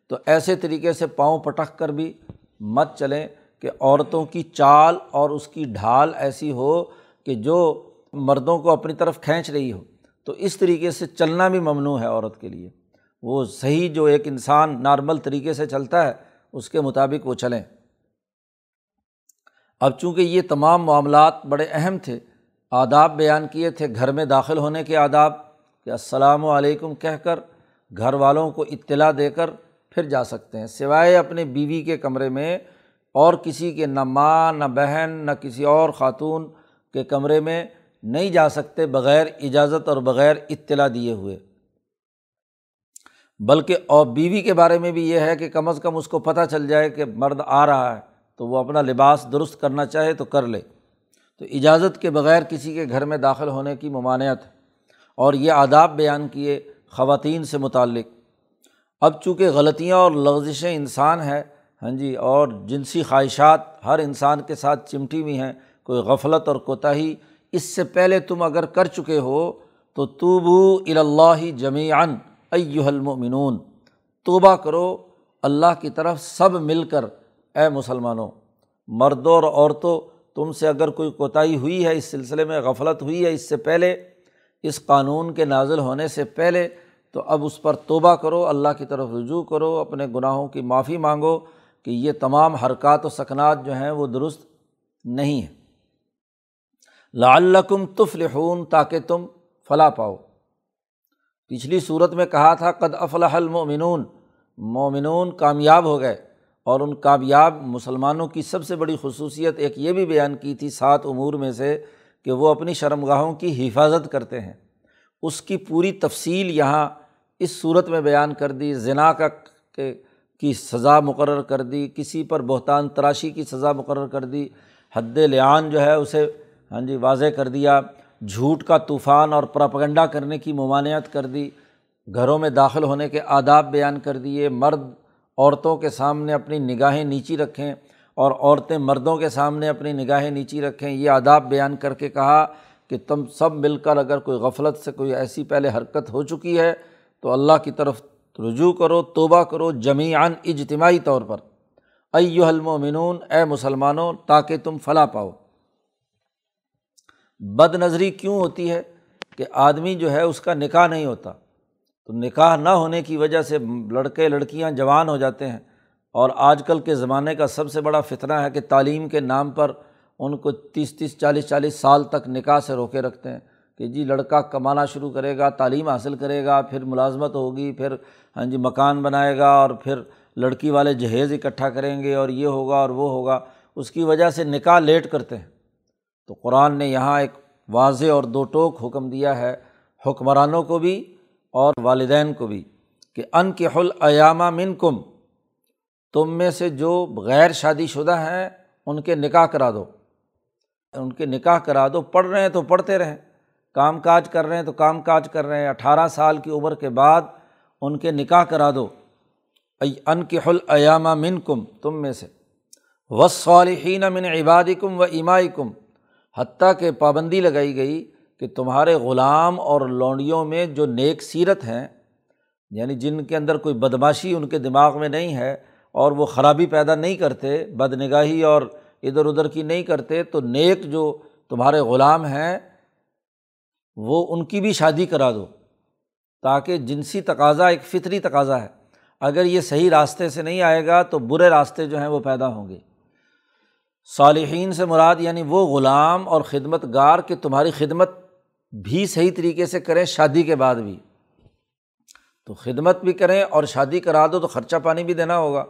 تو ایسے طریقے سے پاؤں پٹخ کر بھی مت چلیں کہ عورتوں کی چال اور اس کی ڈھال ایسی ہو کہ جو مردوں کو اپنی طرف کھینچ رہی ہو، تو اس طریقے سے چلنا بھی ممنوع ہے عورت کے لیے۔ وہ صحیح جو ایک انسان نارمل طریقے سے چلتا ہے، اس کے مطابق وہ چلیں۔ اب چونکہ یہ تمام معاملات بڑے اہم تھے، آداب بیان کیے تھے گھر میں داخل ہونے کے آداب، کہ السلام علیکم کہہ کر گھر والوں کو اطلاع دے کر پھر جا سکتے ہیں۔ سوائے اپنے بیوی کے کمرے میں اور کسی کے، نہ ماں، نہ بہن، نہ کسی اور خاتون کے کمرے میں نہیں جا سکتے بغیر اجازت اور بغیر اطلاع دیے ہوئے۔ بلکہ اور بیوی کے بارے میں بھی یہ ہے کہ کم از کم اس کو پتہ چل جائے کہ مرد آ رہا ہے تو وہ اپنا لباس درست کرنا چاہے تو کر لے۔ تو اجازت کے بغیر کسی کے گھر میں داخل ہونے کی ممانعت ہے اور یہ آداب بیان کیے خواتین سے متعلق۔ اب چونکہ غلطیاں اور لغزشیں انسان ہے ہاں جی اور جنسی خواہشات ہر انسان کے ساتھ چمٹی ہوئی ہیں کوئی غفلت اور کوتاہی اس سے پہلے تم اگر کر چکے ہو تو توبو الا جمیان المؤمنون۔ توبہ کرو، اللہ کی طرف سب مل کر۔ اے مسلمانوں، مردوں اور عورتوں، تم سے اگر کوئی کوتاہی ہوئی ہے، اس سلسلے میں غفلت ہوئی ہے اس سے پہلے، اس قانون کے نازل ہونے سے پہلے، تو اب اس پر توبہ کرو، اللہ کی طرف رجوع کرو، اپنے گناہوں کی معافی مانگو کہ یہ تمام حرکات و سکنات جو ہیں وہ درست نہیں ہیں۔ لعلکم تفلحون، تاکہ تم فلاں پاؤ۔ پچھلی صورت میں کہا تھا، قد افلاح المؤمنون۔ مومنون کامیاب ہو گئے، اور ان کامیاب مسلمانوں کی سب سے بڑی خصوصیت ایک یہ بھی بیان کی تھی، سات امور میں سے کہ وہ اپنی شرم گاہوں کی حفاظت کرتے ہیں۔ اس کی پوری تفصیل یہاں اس صورت میں بیان کر دی ذنا کا کی سزا مقرر کر دی، کسی پر بہتان تراشی کی سزا مقرر کر دی، حد لعان جو ہے، اسے ہاں جی واضح کر دیا، جھوٹ کا طوفان اور پراپگنڈا کرنے کی ممانعت کر دی، گھروں میں داخل ہونے کے آداب بیان کر دیے، مرد عورتوں کے سامنے اپنی نگاہیں نیچی رکھیں اور عورتیں مردوں کے سامنے اپنی نگاہیں نیچی رکھیں، یہ آداب بیان کر کے کہا کہ تم سب مل کر اگر کوئی غفلت سے کوئی ایسی پہلے حرکت ہو چکی ہے تو اللہ کی طرف رجوع کرو، توبہ کرو جمیان اجتماعی طور پر۔ ایو المومنون، اے مسلمانوں، تاکہ تم فلاں پاؤ۔ بد نظری کیوں ہوتی ہے کہ آدمی جو ہے اس کا نکاح نہیں ہوتا؟ تو نکاح نہ ہونے کی وجہ سے لڑکے لڑکیاں جوان ہو جاتے ہیں اور آج کل کے زمانے کا سب سے بڑا فتنہ ہے کہ تعلیم کے نام پر ان کو تیس تیس چالیس چالیس سال تک نکاح سے روکے رکھتے ہیں کہ جی لڑکا کمانا شروع کرے گا، تعلیم حاصل کرے گا، پھر ملازمت ہوگی، پھر ہاں جی مکان بنائے گا اور پھر لڑکی والے جہیز اکٹھا کریں گے اور یہ ہوگا اور وہ ہوگا، اس کی وجہ سے نکاح لیٹ کرتے ہیں۔ تو قرآن نے یہاں ایک واضح اور دو ٹوک حکم دیا ہے، حکمرانوں کو بھی اور والدین کو بھی، کہ ان کے حل ایامہ من کم تم میں سے جو غیر شادی شدہ ہیں، ان کے نکاح کرا دو۔ ان کے نکاح کرا دو، پڑھ رہے ہیں تو پڑھتے رہیں۔ کام کاج کر رہے ہیں تو کام کاج کر رہے ہیں۔ اٹھارہ سال کی عمر کے بعد ان کے نکاح کرا دو۔ ان کے حل ایامہ من کم تم میں سے۔ وصالحین من عبادی کم و امائی کم حتیٰ کہ پابندی لگائی گئی کہ تمہارے غلام اور لونڈیوں میں جو نیک سیرت ہیں یعنی جن کے اندر کوئی بدماشی ان کے دماغ میں نہیں ہے اور وہ خرابی پیدا نہیں کرتے بد نگاہی اور ادھر ادھر کی نہیں کرتے، تو نیک جو تمہارے غلام ہیں، وہ ان کی بھی شادی کرا دو، تاکہ جنسی تقاضا ایک فطری تقاضا ہے۔ اگر یہ صحیح راستے سے نہیں آئے گا تو برے راستے جو ہیں وہ پیدا ہوں گے۔ صالحین سے مراد یعنی وہ غلام اور خدمت گار کہ تمہاری خدمت بھی صحیح طریقے سے کریں، شادی کے بعد بھی۔ تو خدمت بھی کریں اور شادی کرا دو تو خرچہ پانی بھی دینا ہوگا۔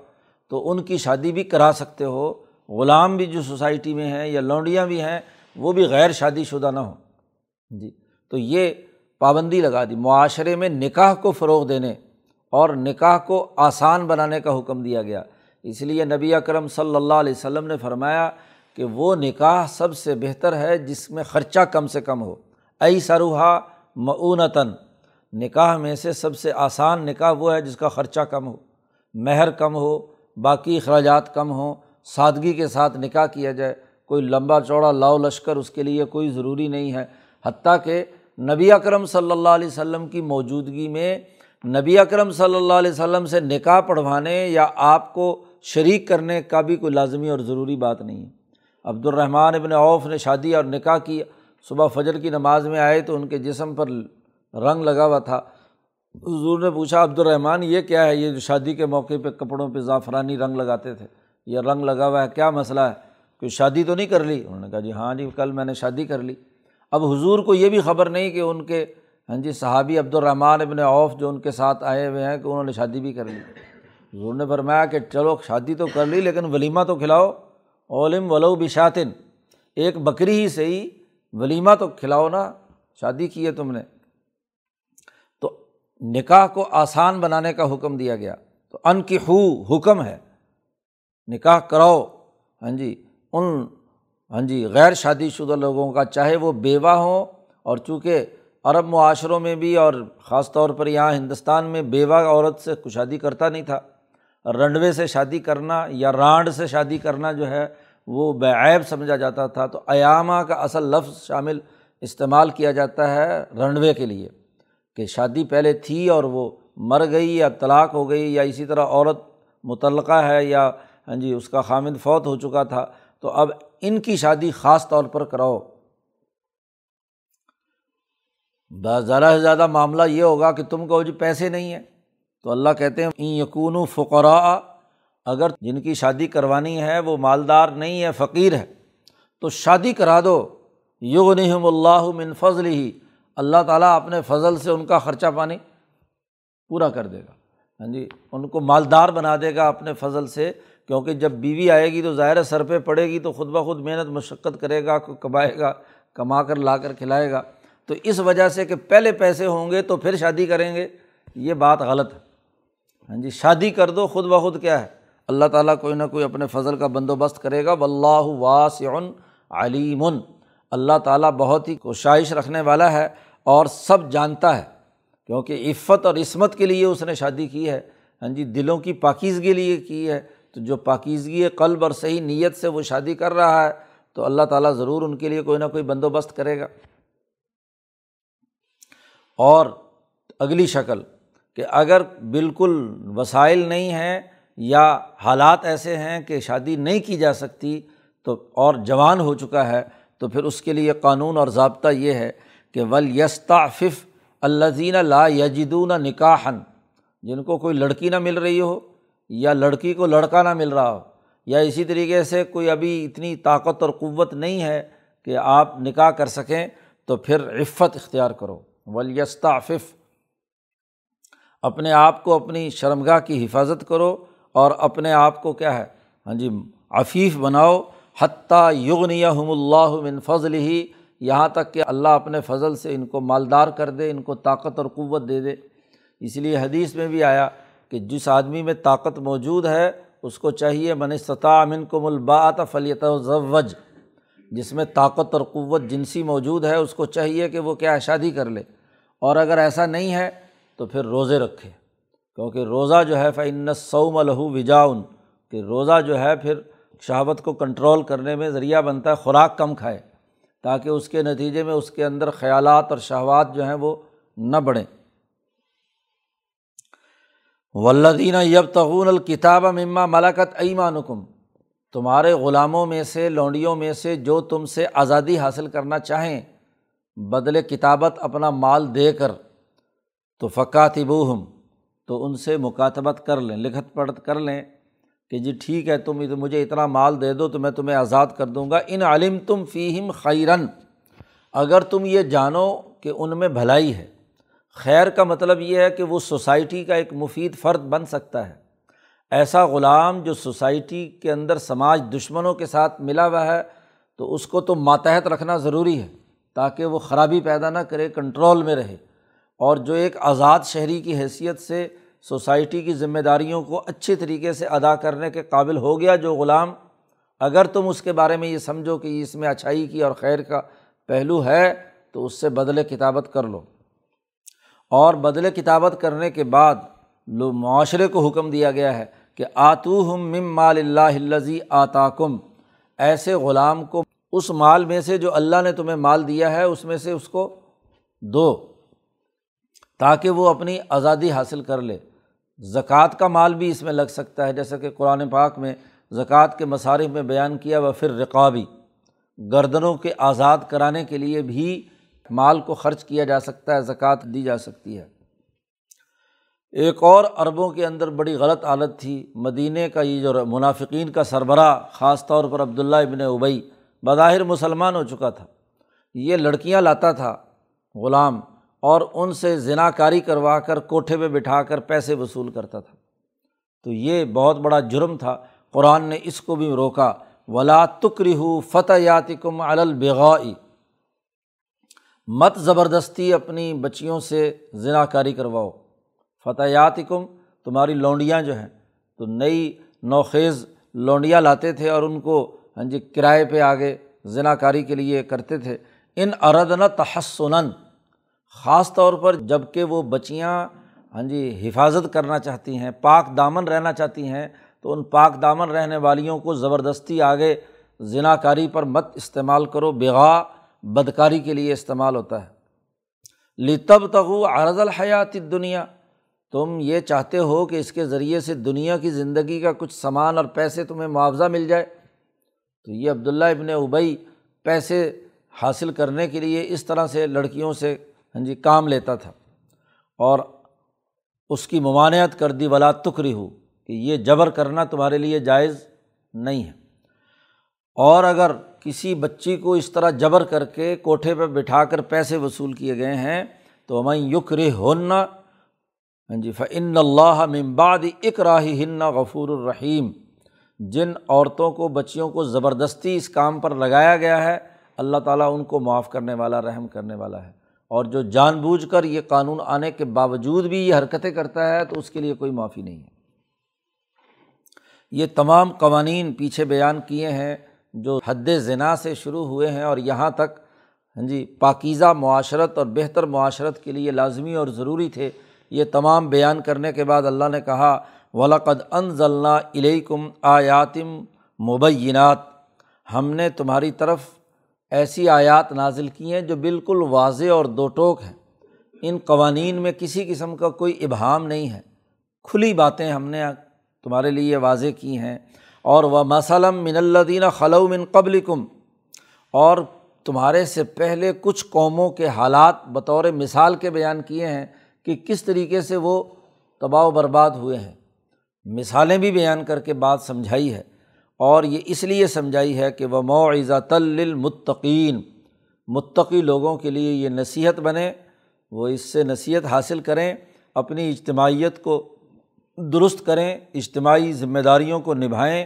تو ان کی شادی بھی کرا سکتے ہو۔ غلام بھی جو سوسائٹی میں ہیں یا لونڈیاں بھی ہیں، وہ بھی غیر شادی شدہ نہ ہوں۔ جی۔ تو یہ پابندی لگا دی۔ معاشرے میں نکاح کو فروغ دینے اور نکاح کو آسان بنانے کا حکم دیا گیا۔ اس لیے نبی اکرم صلی اللہ علیہ وسلم نے فرمایا کہ وہ نکاح سب سے بہتر ہے جس میں خرچہ کم سے کم ہو۔ ای سروحا معونتاً نکاح میں سے سب سے آسان نکاح وہ ہے جس کا خرچہ کم ہو۔ مہر کم ہو، باقی اخراجات کم ہوں، سادگی کے ساتھ نکاح کیا جائے۔ کوئی لمبا چوڑا لاؤ لشکر اس کے لیے کوئی ضروری نہیں ہے۔ حتیٰ کہ نبی اکرم صلی اللہ علیہ وسلم کی موجودگی میں نبی اکرم صلی اللہ علیہ وسلم سے نکاح پڑھوانے یا آپ کو شریک کرنے کا بھی کوئی لازمی اور ضروری بات نہیں ہے۔ عبد الرحمٰن ابن اوف نے شادی اور نکاح کی، صبح فجر کی نماز میں آئے تو ان کے جسم پر رنگ لگا ہوا تھا۔ حضور نے پوچھا عبد الرحمٰن یہ کیا ہے؟ یہ جو شادی کے موقع پہ کپڑوں پہ زعفرانی رنگ لگاتے تھے، یہ رنگ لگا ہوا ہے، کیا مسئلہ ہے؟ کوئی شادی تو نہیں کر لی؟ انہوں نے کہا جی ہاں جی کل میں نے شادی کر لی۔ اب حضور کو یہ بھی خبر نہیں کہ ان کے ہاں جی صحابی عبد الرحمٰن ابن اوف جو ان کے ساتھ آئے ہوئے ہیں کہ انہوں نے شادی بھی کر لی۔ حضور نے فرمایا کہ چلو، شادی تو کر لی، لیکن ولیمہ تو کھلاؤ۔ اولم ولو بشاطن ایک بکری ہی صحیح ولیمہ تو کھلاؤ نا۔ شادی کی ہے تم نے۔ تو نکاح کو آسان بنانے کا حکم دیا گیا۔ تو ان کی ہو حکم ہے۔ نکاح کراؤ۔ ہاں جی ان ہاں جی غیر شادی شدہ لوگوں کا، چاہے وہ بیوہ ہوں اور چونکہ عرب معاشروں میں بھی اور خاص طور پر یہاں ہندوستان میں بیوہ عورت سے شادی کرتا نہیں تھا۔ رنڈوے سے شادی کرنا یا رانڈ سے شادی کرنا جو ہے وہ بعیب سمجھا جاتا تھا۔ تو ایامہ کا اصل لفظ شامل استعمال کیا جاتا ہے رنڈوے کے لیے کہ شادی پہلے تھی اور وہ مر گئی یا طلاق ہو گئی یا اسی طرح عورت متعلقہ ہے یا ہاں جی اس کا خامد فوت ہو چکا تھا۔ تو اب ان کی شادی خاص طور پر کراؤ۔ زیادہ سے زیادہ معاملہ یہ ہوگا کہ تم کو جی پیسے نہیں ہیں۔ تو اللہ کہتے ہیں یقون و فقرا اگر جن کی شادی کروانی ہے، وہ مالدار نہیں ہے، فقیر ہے۔ تو شادی کرا دو۔ یغنہم اللہ من فضل ہی اللہ تعالیٰ اپنے فضل سے ان کا خرچہ پانی پورا کر دے گا۔ ہاں جی ان کو مالدار بنا دے گا اپنے فضل سے۔ کیونکہ جب بیوی آئے گی تو ظاہر سر پہ پڑے گی، تو خود بخود محنت، مشقت کرے گا، کمائے گا، کما کر لا کر کھلائے گا۔ تو اس وجہ سے کہ پہلے پیسے ہوں گے تو پھر شادی کریں گے، یہ بات غلط ہے۔ ہاں جی شادی کر دو، خود بخود کیا ہے؟ اللہ تعالیٰ کوئی نہ کوئی اپنے فضل کا بندوبست کرے گا۔ بلّہ واسع علیم۔ اللہ تعالیٰ بہت ہی کوشائش رکھنے والا ہے اور سب جانتا ہے، کیونکہ عفت اور عصمت کے لیے اس نے شادی کی ہے۔ ہاں جی دلوں کی پاکیزگی لیے کی ہے۔ تو جو پاکیزگی قلب اور صحیح نیت سے وہ شادی کر رہا ہے، تو اللہ تعالیٰ ضرور ان کے لیے کوئی نہ کوئی بندوبست کرے گا۔ اور اگلی شکل کہ اگر بالکل وسائل نہیں ہیں یا حالات ایسے ہیں کہ شادی نہیں کی جا سکتی تو اور جوان ہو چکا ہے، تو پھر اس کے لیے قانون اور ضابطہ یہ ہے کہ ول الزین لا یجدون نکاحن جن کو کوئی لڑکی نہ مل رہی ہو یا لڑکی کو لڑکا نہ مل رہا ہو، یا اسی طریقے سے کوئی ابھی اتنی طاقت اور قوت نہیں ہے کہ آپ نکاح کر سکیں تو پھر عفت اختیار کرو۔ ولیستعفف اپنے آپ کو اپنی شرمگاہ کی حفاظت کرو اور اپنے آپ کو کیا ہے؟ ہاں جی عفیف بناؤ۔ حتیٰ یغنیہم اللہ من فضل ہی یہاں تک کہ اللہ اپنے فضل سے ان کو مالدار کر دے، ان کو طاقت اور قوت دے دے۔ اس لیے حدیث میں بھی آیا کہ جس آدمی میں طاقت موجود ہے، اس کو چاہیے منستطاع امن کو ملباۃ فلیت وج جس میں طاقت اور قوت جنسی موجود ہے، اس کو چاہیے کہ وہ کیا شادی کر لے۔ اور اگر ایسا نہیں ہے تو پھر روزے رکھے۔ کیونکہ روزہ جو ہے فن سعم الہو وجاؤن کہ روزہ جو ہے، پھر شہابت کو کنٹرول کرنے میں ذریعہ بنتا ہے، خوراک کم کھائے، تاکہ اس کے نتیجے میں اس کے اندر خیالات اور شہوات جو ہیں وہ نہ بڑھیں۔ ولدین یب تغون الکتاب مما ملاکت ایمانکم تمہارے غلاموں میں سے، لونڈیوں میں سے جو تم سے آزادی حاصل کرنا چاہیں بدل کتابت اپنا مال دے کر تو فقاتبو ہم تو ان سے مکاتبت کر لیں، لکھت پڑھت کر لیں کہ جی ٹھیک ہے، تم مجھے اتنا مال دے دو تو میں تمہیں آزاد کر دوں گا۔ ان علم تم فیم خیرن اگر تم یہ جانو کہ ان میں بھلائی ہے۔ خیر کا مطلب یہ ہے کہ وہ سوسائٹی کا ایک مفید فرد بن سکتا ہے۔ ایسا غلام جو سوسائٹی کے اندر سماج دشمنوں کے ساتھ ملا ہوا ہے، تو اس کو تو ماتحت رکھنا ضروری ہے تاکہ وہ خرابی پیدا نہ کرے، کنٹرول میں رہے۔ اور جو ایک آزاد شہری کی حیثیت سے سوسائٹی کی ذمہ داریوں کو اچھے طریقے سے ادا کرنے کے قابل ہو گیا جو غلام، اگر تم اس کے بارے میں یہ سمجھو کہ اس میں اچھائی کی اور خیر کا پہلو ہے، تو اس سے بدلے کتابت کر لو۔ اور بدلے کتابت کرنے کے بعد لو معاشرے کو حکم دیا گیا ہے کہ آتو ہم مم مال اللہ الزی آتا کم ایسے غلام کو اس مال میں سے جو اللہ نے تمہیں مال دیا ہے، اس میں سے اس کو دو۔ تاکہ وہ اپنی آزادی حاصل کر لے۔ زکوٰۃ کا مال بھی اس میں لگ سکتا ہے، جیسا کہ قرآن پاک میں زکوٰۃ کے مصارف میں بیان کیا و پھر رقابی گردنوں کے آزاد کرانے کے لیے بھی مال کو خرچ کیا جا سکتا ہے، زکوٰۃ دی جا سکتی ہے۔ ایک اور عربوں کے اندر بڑی غلط عادت تھی۔ مدینہ کا یہ جو منافقین کا سربراہ، خاص طور پر عبداللہ ابن ابئی بظاہر مسلمان ہو چکا تھا۔ یہ لڑکیاں لاتا تھا، غلام اور ان سے ذنا کاری کروا کر کوٹھے پہ بٹھا کر پیسے وصول کرتا تھا۔ تو یہ بہت بڑا جرم تھا۔ قرآن نے اس کو بھی روکا۔ ولا تکری ہو فتح یاتی کم البغائی مت زبردستی اپنی بچیوں سے ذنا کاری کرواؤ۔ فتح یاتی کم تمہاری لونڈیاں جو ہیں۔ تو نئی نوخیز لونڈیاں لاتے تھے اور ان کو ہاں جی کرائے پہ آگے ذنا کاری کے لیے کرتے تھے۔ ان اردن تحسن خاص طور پر جبکہ وہ بچیاں ہاں جی حفاظت کرنا چاہتی ہیں، پاک دامن رہنا چاہتی ہیں، تو ان پاک دامن رہنے والیوں کو زبردستی آگے ذنا کاری پر مت استعمال کرو بغا بدکاری کے لیے استعمال ہوتا ہے۔ لتب تغو عرض الحیات دنیا تم یہ چاہتے ہو کہ اس کے ذریعے سے دنیا کی زندگی کا کچھ سامان اور پیسے تمہیں معاوضہ مل جائے۔ تو یہ عبداللہ ابن ابئی پیسے حاصل کرنے کے لیے اس طرح سے لڑکیوں سے ہاں جی کام لیتا تھا۔ اور اس کی ممانعت کر دی، ولا تکری ہو کہ یہ جبر کرنا تمہارے لیے جائز نہیں ہے۔ اور اگر کسی بچی کو اس طرح جبر کر کے کوٹھے پہ بٹھا کر پیسے وصول کیے گئے ہیں، تو میں یکر ہننا ہاں جی فن اللہ ممباد اکراہی ہن غفور الرحیم جن عورتوں کو، بچیوں کو زبردستی اس کام پر لگایا گیا ہے، اللہ تعالیٰ ان کو معاف کرنے والا، رحم کرنے والا ہے۔ اور جو جان بوجھ کر یہ قانون آنے کے باوجود بھی یہ حرکتیں کرتا ہے تو اس کے لیے کوئی معافی نہیں ہے۔ یہ تمام قوانین پیچھے بیان کیے ہیں جو حد ذنا سے شروع ہوئے ہیں اور یہاں تک ہاں جی پاکیزہ معاشرت اور بہتر معاشرت کے لیے لازمی اور ضروری تھے۔ یہ تمام بیان کرنے کے بعد اللہ نے کہا ولاقد ان ضلع علیکم آیاتم مبینات ہم نے تمہاری طرف ایسی آیات نازل کی ہیں جو بالکل واضح اور دو ٹوک ہیں۔ ان قوانین میں کسی قسم کا کوئی ابہام نہیں ہے۔ کھلی باتیں ہم نے تمہارے لیے واضح کی ہیں۔ اور وہ مسلم من الدین خلو من قبل کم اور تمہارے سے پہلے کچھ قوموں کے حالات بطور مثال کے بیان کیے ہیں کہ کس طریقے سے وہ تباہ و برباد ہوئے ہیں۔ مثالیں بھی بیان کر کے بات سمجھائی ہے۔ اور یہ اس لیے سمجھائی ہے کہ وہ معزہ تلمطقین متقی لوگوں کے لیے یہ نصیحت بنے وہ اس سے نصیحت حاصل کریں، اپنی اجتماعیت کو درست کریں، اجتماعی ذمہ داریوں کو نبھائیں۔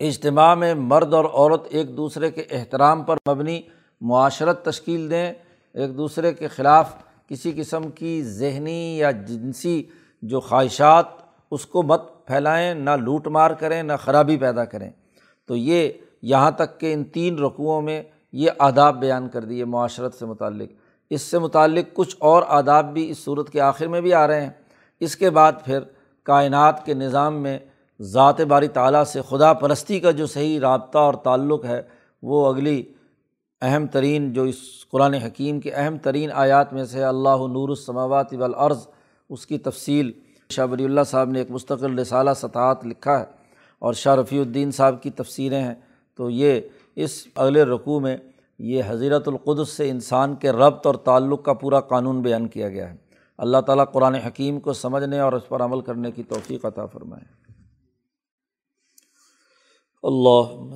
اجتماع میں مرد اور عورت ایک دوسرے کے احترام پر مبنی معاشرت تشکیل دیں، ایک دوسرے کے خلاف کسی قسم کی ذہنی یا جنسی جو خواہشات اس کو مت پھیلائیں، نہ لوٹ مار کریں، نہ خرابی پیدا کریں۔ تو یہ یہاں تک کہ ان تین رقوؤں میں یہ آداب بیان کر دیے، معاشرت سے متعلق۔ اس سے متعلق کچھ اور آداب بھی اس صورت کے آخر میں بھی آ رہے ہیں۔ اس کے بعد پھر کائنات کے نظام میں ذات باری تعالیٰ سے خدا پرستی کا جو صحیح رابطہ اور تعلق ہے، وہ اگلی اہم ترین جو اس قرآن حکیم کے اہم ترین آیات میں سے اللہ نور السماوات والارض۔ اس کی تفصیل شاہ ولی اللہ صاحب نے ایک مستقل رسالہ سطحات لکھا ہے اور شاہ رفیع الدین صاحب کی تفسیریں ہیں۔ تو یہ اس اگلے رقوع میں یہ حضیرت القدس سے انسان کے ربط اور تعلق کا پورا قانون بیان کیا گیا ہے۔ اللہ تعالیٰ قرآن حکیم کو سمجھنے اور اس پر عمل کرنے کی توفیق عطا فرمائے۔ اللہ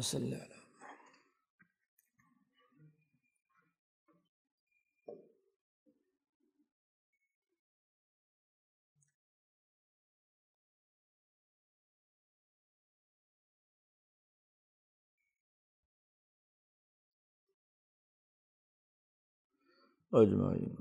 اجمعین۔